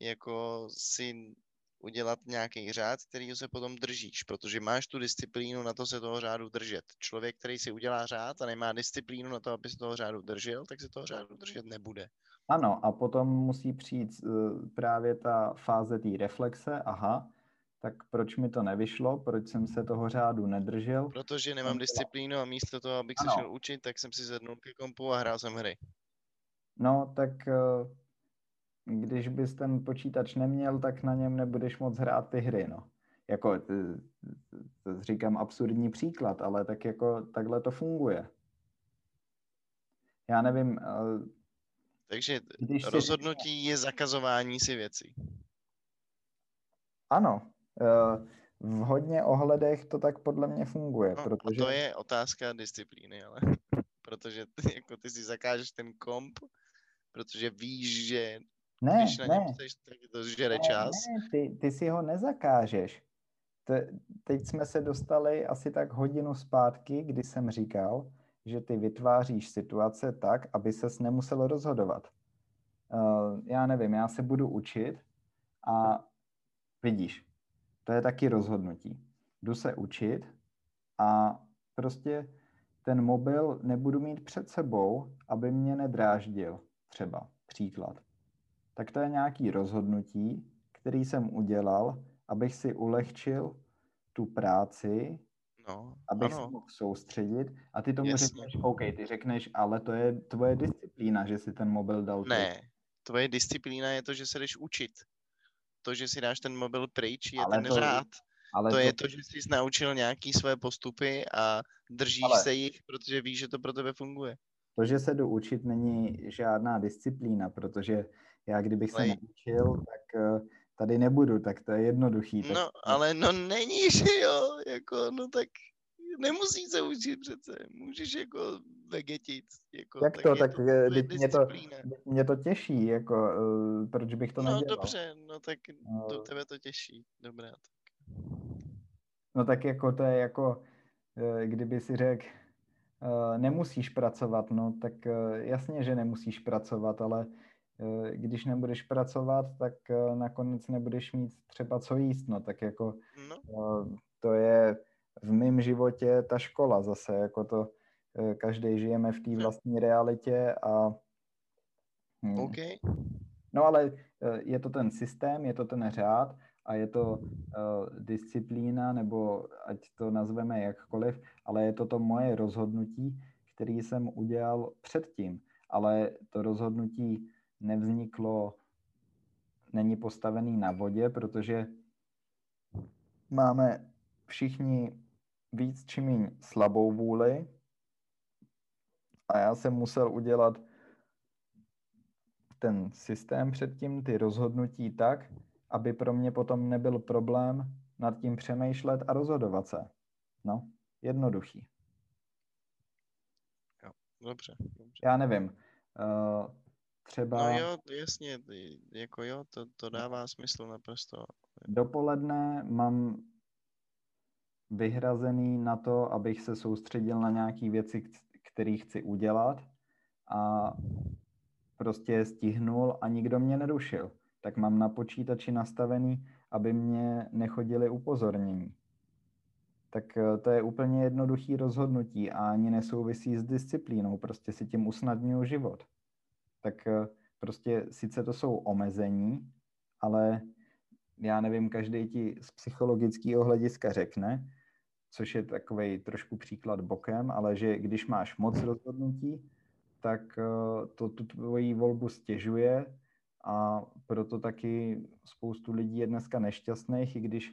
jako si udělat nějaký řád, který se potom držíš, protože máš tu disciplínu na to se toho řádu držet. Člověk, který si udělá řád a nemá disciplínu na to, aby se toho řádu držel, tak se toho řádu držet nebude. Ano, a potom musí přijít uh, právě ta fáze té reflexe, aha, tak proč mi to nevyšlo, proč jsem se toho řádu nedržel? Protože nemám disciplínu a místo toho, abych ano. se šel učit, tak jsem si sednul ke kompu a hrál jsem hry. No, tak uh, když bys ten počítač neměl, tak na něm nebudeš moc hrát ty hry, no. Jako, to říkám absurdní příklad, ale tak jako takhle to funguje. Já nevím. Takže když rozhodnutí si... je zakazování si věcí. Ano. V hodně ohledech to tak podle mě funguje. No, protože... A to je otázka disciplíny, ale protože ty, jako ty si zakážeš ten komp, protože víš, že ne, Když na ne. něm chceš, tak to zžere čas. Ne, ty, ty si ho nezakážeš. te, teď jsme se dostali asi tak hodinu zpátky, kdy jsem říkal, že ty vytváříš situace tak, aby ses nemusel rozhodovat. Uh, já nevím, já se budu učit a vidíš, to je taky rozhodnutí. Jdu se učit a prostě ten mobil nebudu mít před sebou, aby mě nedráždil, třeba příklad. Tak to je nějaký rozhodnutí, který jsem udělal, abych si ulehčil tu práci, No, abych ano. se mohl soustředit a ty tomu Jasně. řekneš, OK, ty řekneš, ale to je tvoje disciplína, že si ten mobil dal. Ne, tvoje disciplína je to, že se jdeš učit. To, že si dáš ten mobil pryč, je Ale ten to- řád. ale To je to, že jsi naučil nějaký své postupy a držíš Ale- se jich, protože víš, že to pro tebe funguje. To, že se jdu učit, není žádná disciplína, protože já kdybych se Ale- neučil, tak eh, tady nebudu, tak to je jednoduchý. Tak, No, ale no není, že jo, jako, no tak nemusíš se učit přece, můžeš jako vegetit, jako, Jak to? Tak, eh, tvoje teď mě to-. Mě to těší, jako, eh, proč bych to No nedělal. dobře, no tak No. to tebe to těší, dobrá. Tak. No tak jako to je jako, eh, kdyby si řekl, eh, nemusíš pracovat, no tak eh, jasně, že nemusíš pracovat, ale když nebudeš pracovat, tak nakonec nebudeš mít třeba co jíst, no tak jako No, to je v mém životě ta škola zase, jako to každý žijeme v té vlastní realitě a hm, OK, No ale eh, je to ten systém, je to ten řád a je to uh, disciplína, nebo ať to nazveme jakkoliv, ale je to to moje rozhodnutí, který jsem udělal předtím. Ale to rozhodnutí nevzniklo, není postavený na vodě, protože máme všichni víc či méně slabou vůli a já jsem musel udělat ten systém předtím, ty rozhodnutí tak, aby pro mě potom nebyl problém nad tím přemýšlet a rozhodovat se. No, jednoduchý. dobře, dobře. Já nevím. Uh, třeba No jo, jasně, jako jo, to, to dává smysl naprosto. dopoledne mám vyhrazený na to, abych se soustředil na nějaké věci, které chci udělat a prostě stihnul a nikdo mě nerušil. Tak mám na počítači nastavený, aby mě nechodili upozornění. Tak eh, to je úplně jednoduchý rozhodnutí a ani nesouvisí s disciplínou, prostě si tím usnadňuju život. Tak eh, prostě sice to jsou omezení, ale já nevím, každý ti z psychologického hlediska řekne, což je takový trošku příklad bokem, ale že když máš moc rozhodnutí, tak eh, to tu tvoji volbu stěžuje a proto taky spoustu lidí je dneska nešťastných, i když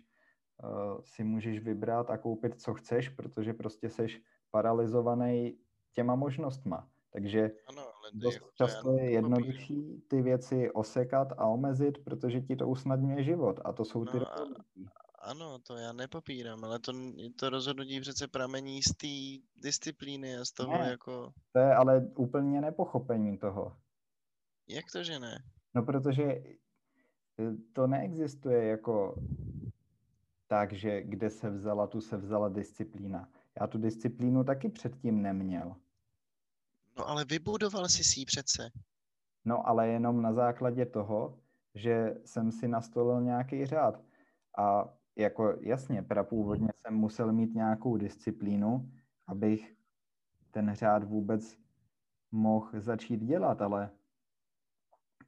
uh, si můžeš vybrat a koupit, co chceš, protože prostě seš paralizovaný těma možnostma. Takže Ano, ale dost jako často je nepopírám. jednodušší ty věci osekat a omezit, protože ti to usnadňuje život a to jsou ty No a-. Ano, to já nepopírám, ale to, to rozhodnutí přece pramení z té disciplíny a z toho Ne. jako, To je ale úplně nepochopení toho. jak to, že ne? No protože eh, to neexistuje jako tak, že kde se vzala, tu se vzala disciplína. Já tu disciplínu taky předtím neměl. No ale vybudoval jsi si ji přece. No ale jenom na základě toho, že jsem si nastolil nějaký řád. A jako jasně, prapůvodně jsem musel mít nějakou disciplínu, abych ten řád vůbec mohl začít dělat, ale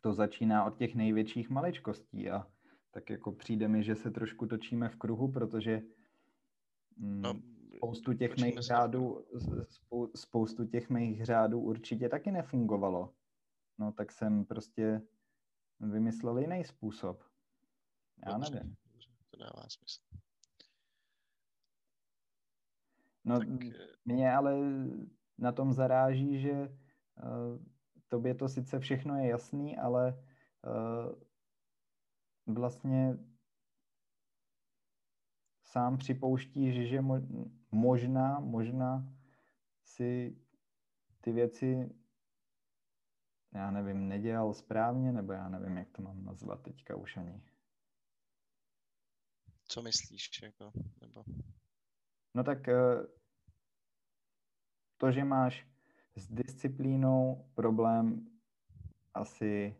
to začíná od těch největších maličkostí a tak jako přijde mi, že se trošku točíme v kruhu, protože mm, No, spoustu těch mých řádů, spou, spoustu těch mých řádů určitě taky nefungovalo. No tak jsem prostě vymyslel jiný způsob. Já nevím. Dává smysl. No tak, eh, mě ale na tom zaráží, že uh, tobě to sice všechno je jasný, ale uh, vlastně sám připouštíš, že mo- možná, možná si ty věci já nevím, nedělal správně, nebo já nevím, jak to mám nazvat teďka už ani. Co myslíš? Jako, nebo... No tak eh, to, že máš s disciplínou problém asi...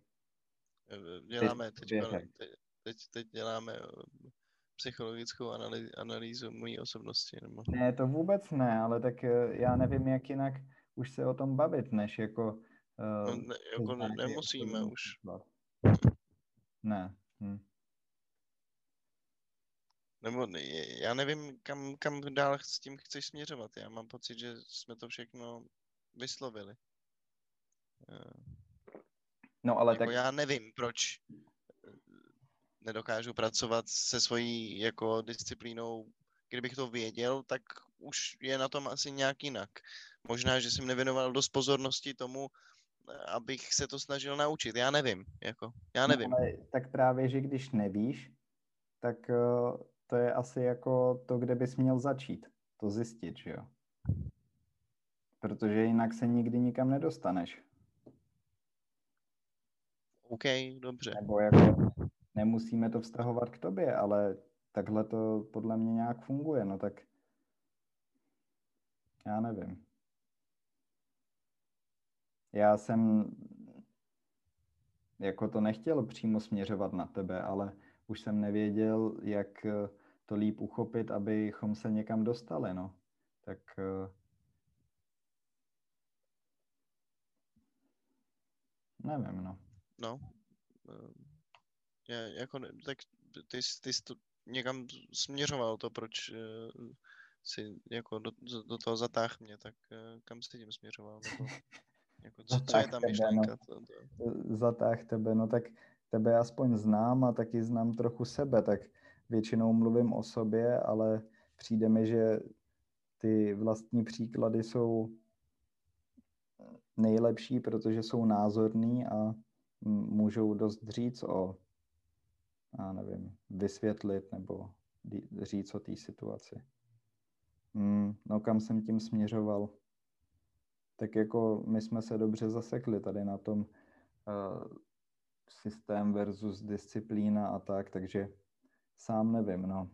Eh, děláme teď, teď, teď, teď děláme eh, psychologickou analý, analýzu mojí osobnosti. Nebo... Ne, to vůbec ne, ale tak já nevím, jak jinak už se o tom bavit, než jako... Uh, no, ne, jako ne, nemusíme už. Ne. Hm. Nebo já nevím, kam, kam dál s tím chceš směřovat. Já mám pocit, že jsme to všechno vyslovili. Eh, no ale jako tak... Já nevím, proč eh, nedokážu pracovat se svojí jako disciplínou. Kdybych to věděl, tak už je na tom asi nějak jinak. Možná, že jsem nevěnoval dost pozornosti tomu, eh, abych se to snažil naučit. Já nevím, jako, já no, nevím. No, ale tak právě, že když nevíš, tak to je asi jako to, kde bys měl začít, to zjistit, že jo? Protože jinak se nikdy nikam nedostaneš. OK, dobře. Nebo jako nemusíme to vztahovat k tobě, ale takhle to podle mě nějak funguje, no tak já nevím. Já jsem jako to nechtěl přímo směřovat na tebe, ale už jsem nevěděl, jak to líp uchopit, abychom se někam dostali, no. Tak uh, nevím, no. No, uh, je, jako, tak ty, ty jsi to někam směřoval to, proč uh, si jako do, do toho zatáh mě, tak kam jsi tím směřoval? Nebo, jako, co, co je ta myšlenka? Tebe, no. to, to... Zatáh tebe, no tak tebe aspoň znám a taky znám trochu sebe, tak většinou mluvím o sobě, ale přijde mi, že ty vlastní příklady jsou nejlepší, protože jsou názorný a můžou dost říct o, já nevím, vysvětlit nebo říct o té situaci. Hmm, no kam jsem tím směřoval? Tak jako my jsme se dobře zasekli tady na tom uh, systém versus disciplína a tak, takže Sám nevím, no.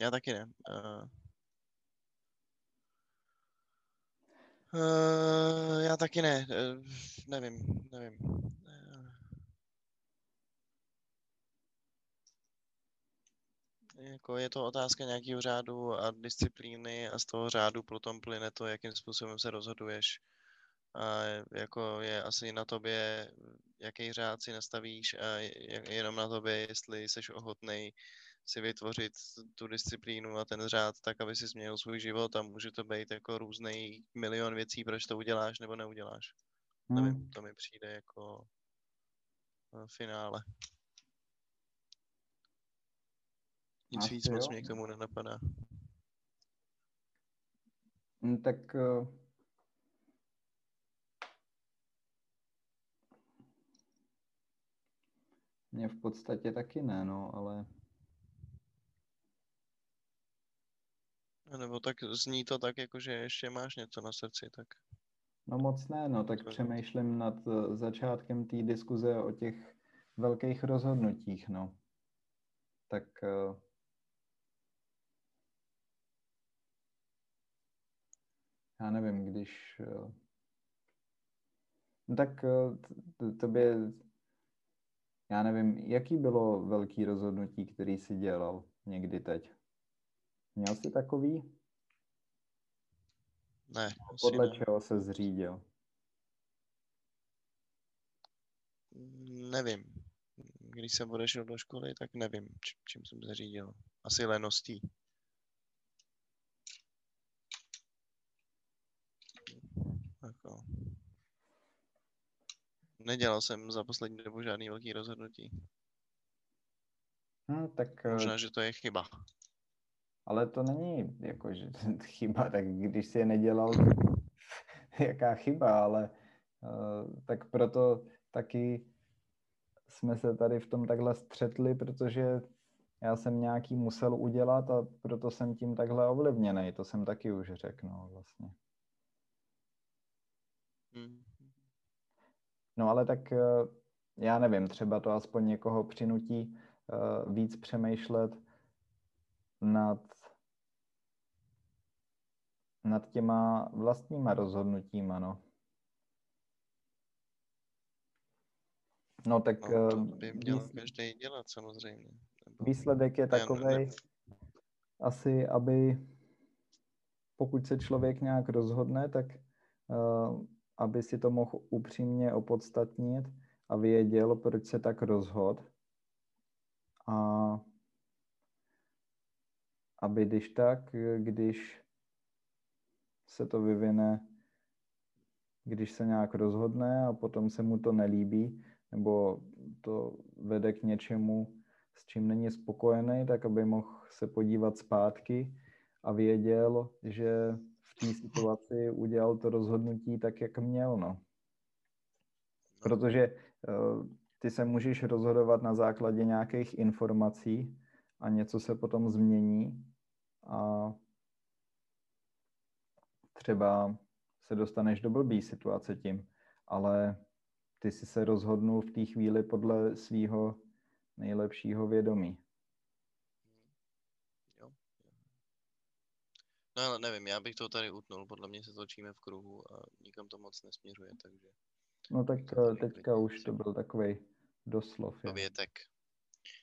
Já taky ne. Uh, uh, já taky ne. Uh, nevím, nevím. Jako je to otázka nějakého řádu a disciplíny a z toho řádu potom plyne to, jakým způsobem se rozhoduješ a jako je asi na tobě, jaký řád si nastavíš a jenom na tobě, jestli jsi ochotný si vytvořit tu disciplínu a ten řád tak, aby si změnil svůj život a může to být jako různý milion věcí, proč to uděláš nebo neuděláš. Hmm. Nevím, to mi přijde jako eh, finále. Nic Asi víc moc mě k tomu nenapadá. Hmm, tak uh Mně v podstatě taky ne, no, ale... Nebo tak zní to tak, jako že ještě máš něco na srdci, tak... No moc ne, no, tak přemýšlím nad eh, začátkem té diskuze o těch velkých rozhodnutích, no. Tak... Uh... Já nevím, když... Uh... No tak tobě já nevím, jaký bylo velký rozhodnutí, který jsi dělal někdy teď? Měl jsi takový? Ne. Podle ne. čeho se zřídil? Nevím. Když jsem odešel do školy, tak nevím, čím jsem se řídil. Asi leností. Jako. Nedělal jsem za poslední dobu žádný velký rozhodnutí. Hmm, tak... Možná, že to je chyba. Ale to není jako, že chyba, tak když si je nedělal, jaká chyba, ale uh, tak proto taky jsme se tady v tom takhle střetli, protože já jsem nějaký musel udělat a proto jsem tím takhle ovlivněný. To jsem taky už řekl, no, vlastně. Hmm. No ale tak eh, já nevím, třeba to aspoň někoho přinutí uh, víc přemýšlet nad, nad těma vlastníma rozhodnutíma, no. No tak... No, to by měl výsledek, každý dělat samozřejmě. Nebo výsledek je takový, asi, aby pokud se člověk nějak rozhodne, tak uh, aby si to mohl upřímně opodstatnit a věděl, proč se tak rozhod. A aby když tak, když se to vyvine, když se nějak rozhodne a potom se mu to nelíbí, nebo to vede k něčemu, s čím není spokojený, tak aby mohl se podívat zpátky a věděl, že té situaci udělal to rozhodnutí tak, jak měl. No. Protože uh, ty se můžeš rozhodovat na základě nějakých informací a něco se potom změní a třeba se dostaneš do blbý situace tím, ale ty si se rozhodnul v té chvíli podle svého nejlepšího vědomí. Jo. No ale nevím, já bych to tady utnul, podle mě se točíme v kruhu a nikam to moc nesměřuje, takže... No tak eh, teďka už to byl takový doslov. Povětek.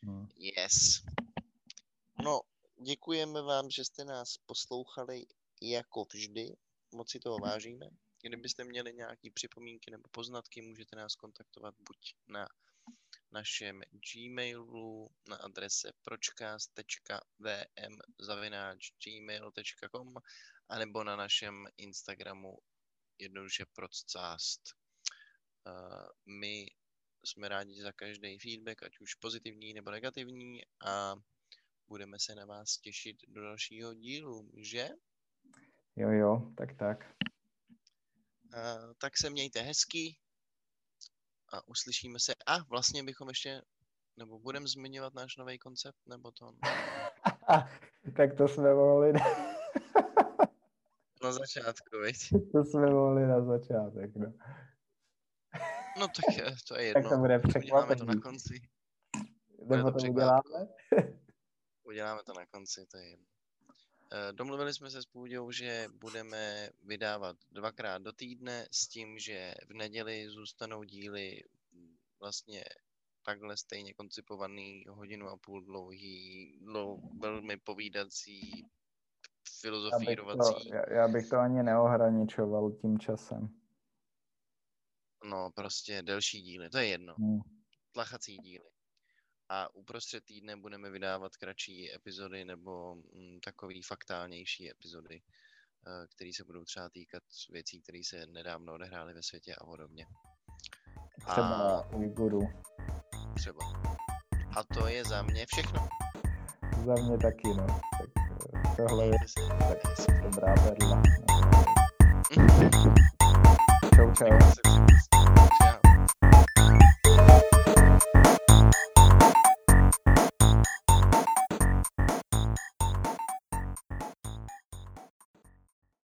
No. Yes. No, děkujeme vám, že jste nás poslouchali jako vždy. Moc si toho vážíme. Kdybyste měli nějaké připomínky nebo poznatky, můžete nás kontaktovat buď na našem Gmailu na adrese pročcast.vm.gmail.com anebo na našem Instagramu jednoduše procast. My jsme rádi za každý feedback, ať už pozitivní nebo negativní a budeme se na vás těšit do dalšího dílu, že? Jo, jo, tak tak. Uh, tak se mějte hezky a uslyšíme se. A vlastně bychom ještě, nebo budeme zmiňovat náš nový koncept, nebo to? tak to jsme mohli na začátku, viď? To jsme mohli na začátek, no. No tak je, to je jedno. Tak to bude překvapení. Uděláme to na konci. Nebo to, to uděláme? Uděláme to na konci, to je jedno. Eh, domluvili jsme se s Půdou, že budeme vydávat dvakrát do týdne s tím, že v neděli zůstanou díly vlastně takhle stejně koncipovaný hodinu a půl dlouhý, dlou, velmi povídací, filozofírovací. Já bych, to, já, já bych to ani neohraničoval tím časem. No, prostě delší díly, to je jedno. Hmm. Tlachací díly a uprostřed týdne budeme vydávat kratší epizody nebo mm, takový faktálnější epizody, uh, které se budou třeba týkat věcí, které se nedávno odehrály ve světě a podobně. Třeba Ujguru. Třeba. A to je za mě všechno. Za mě taky, no. Tak eh, tohle je tak dobrá perla. čau, čau.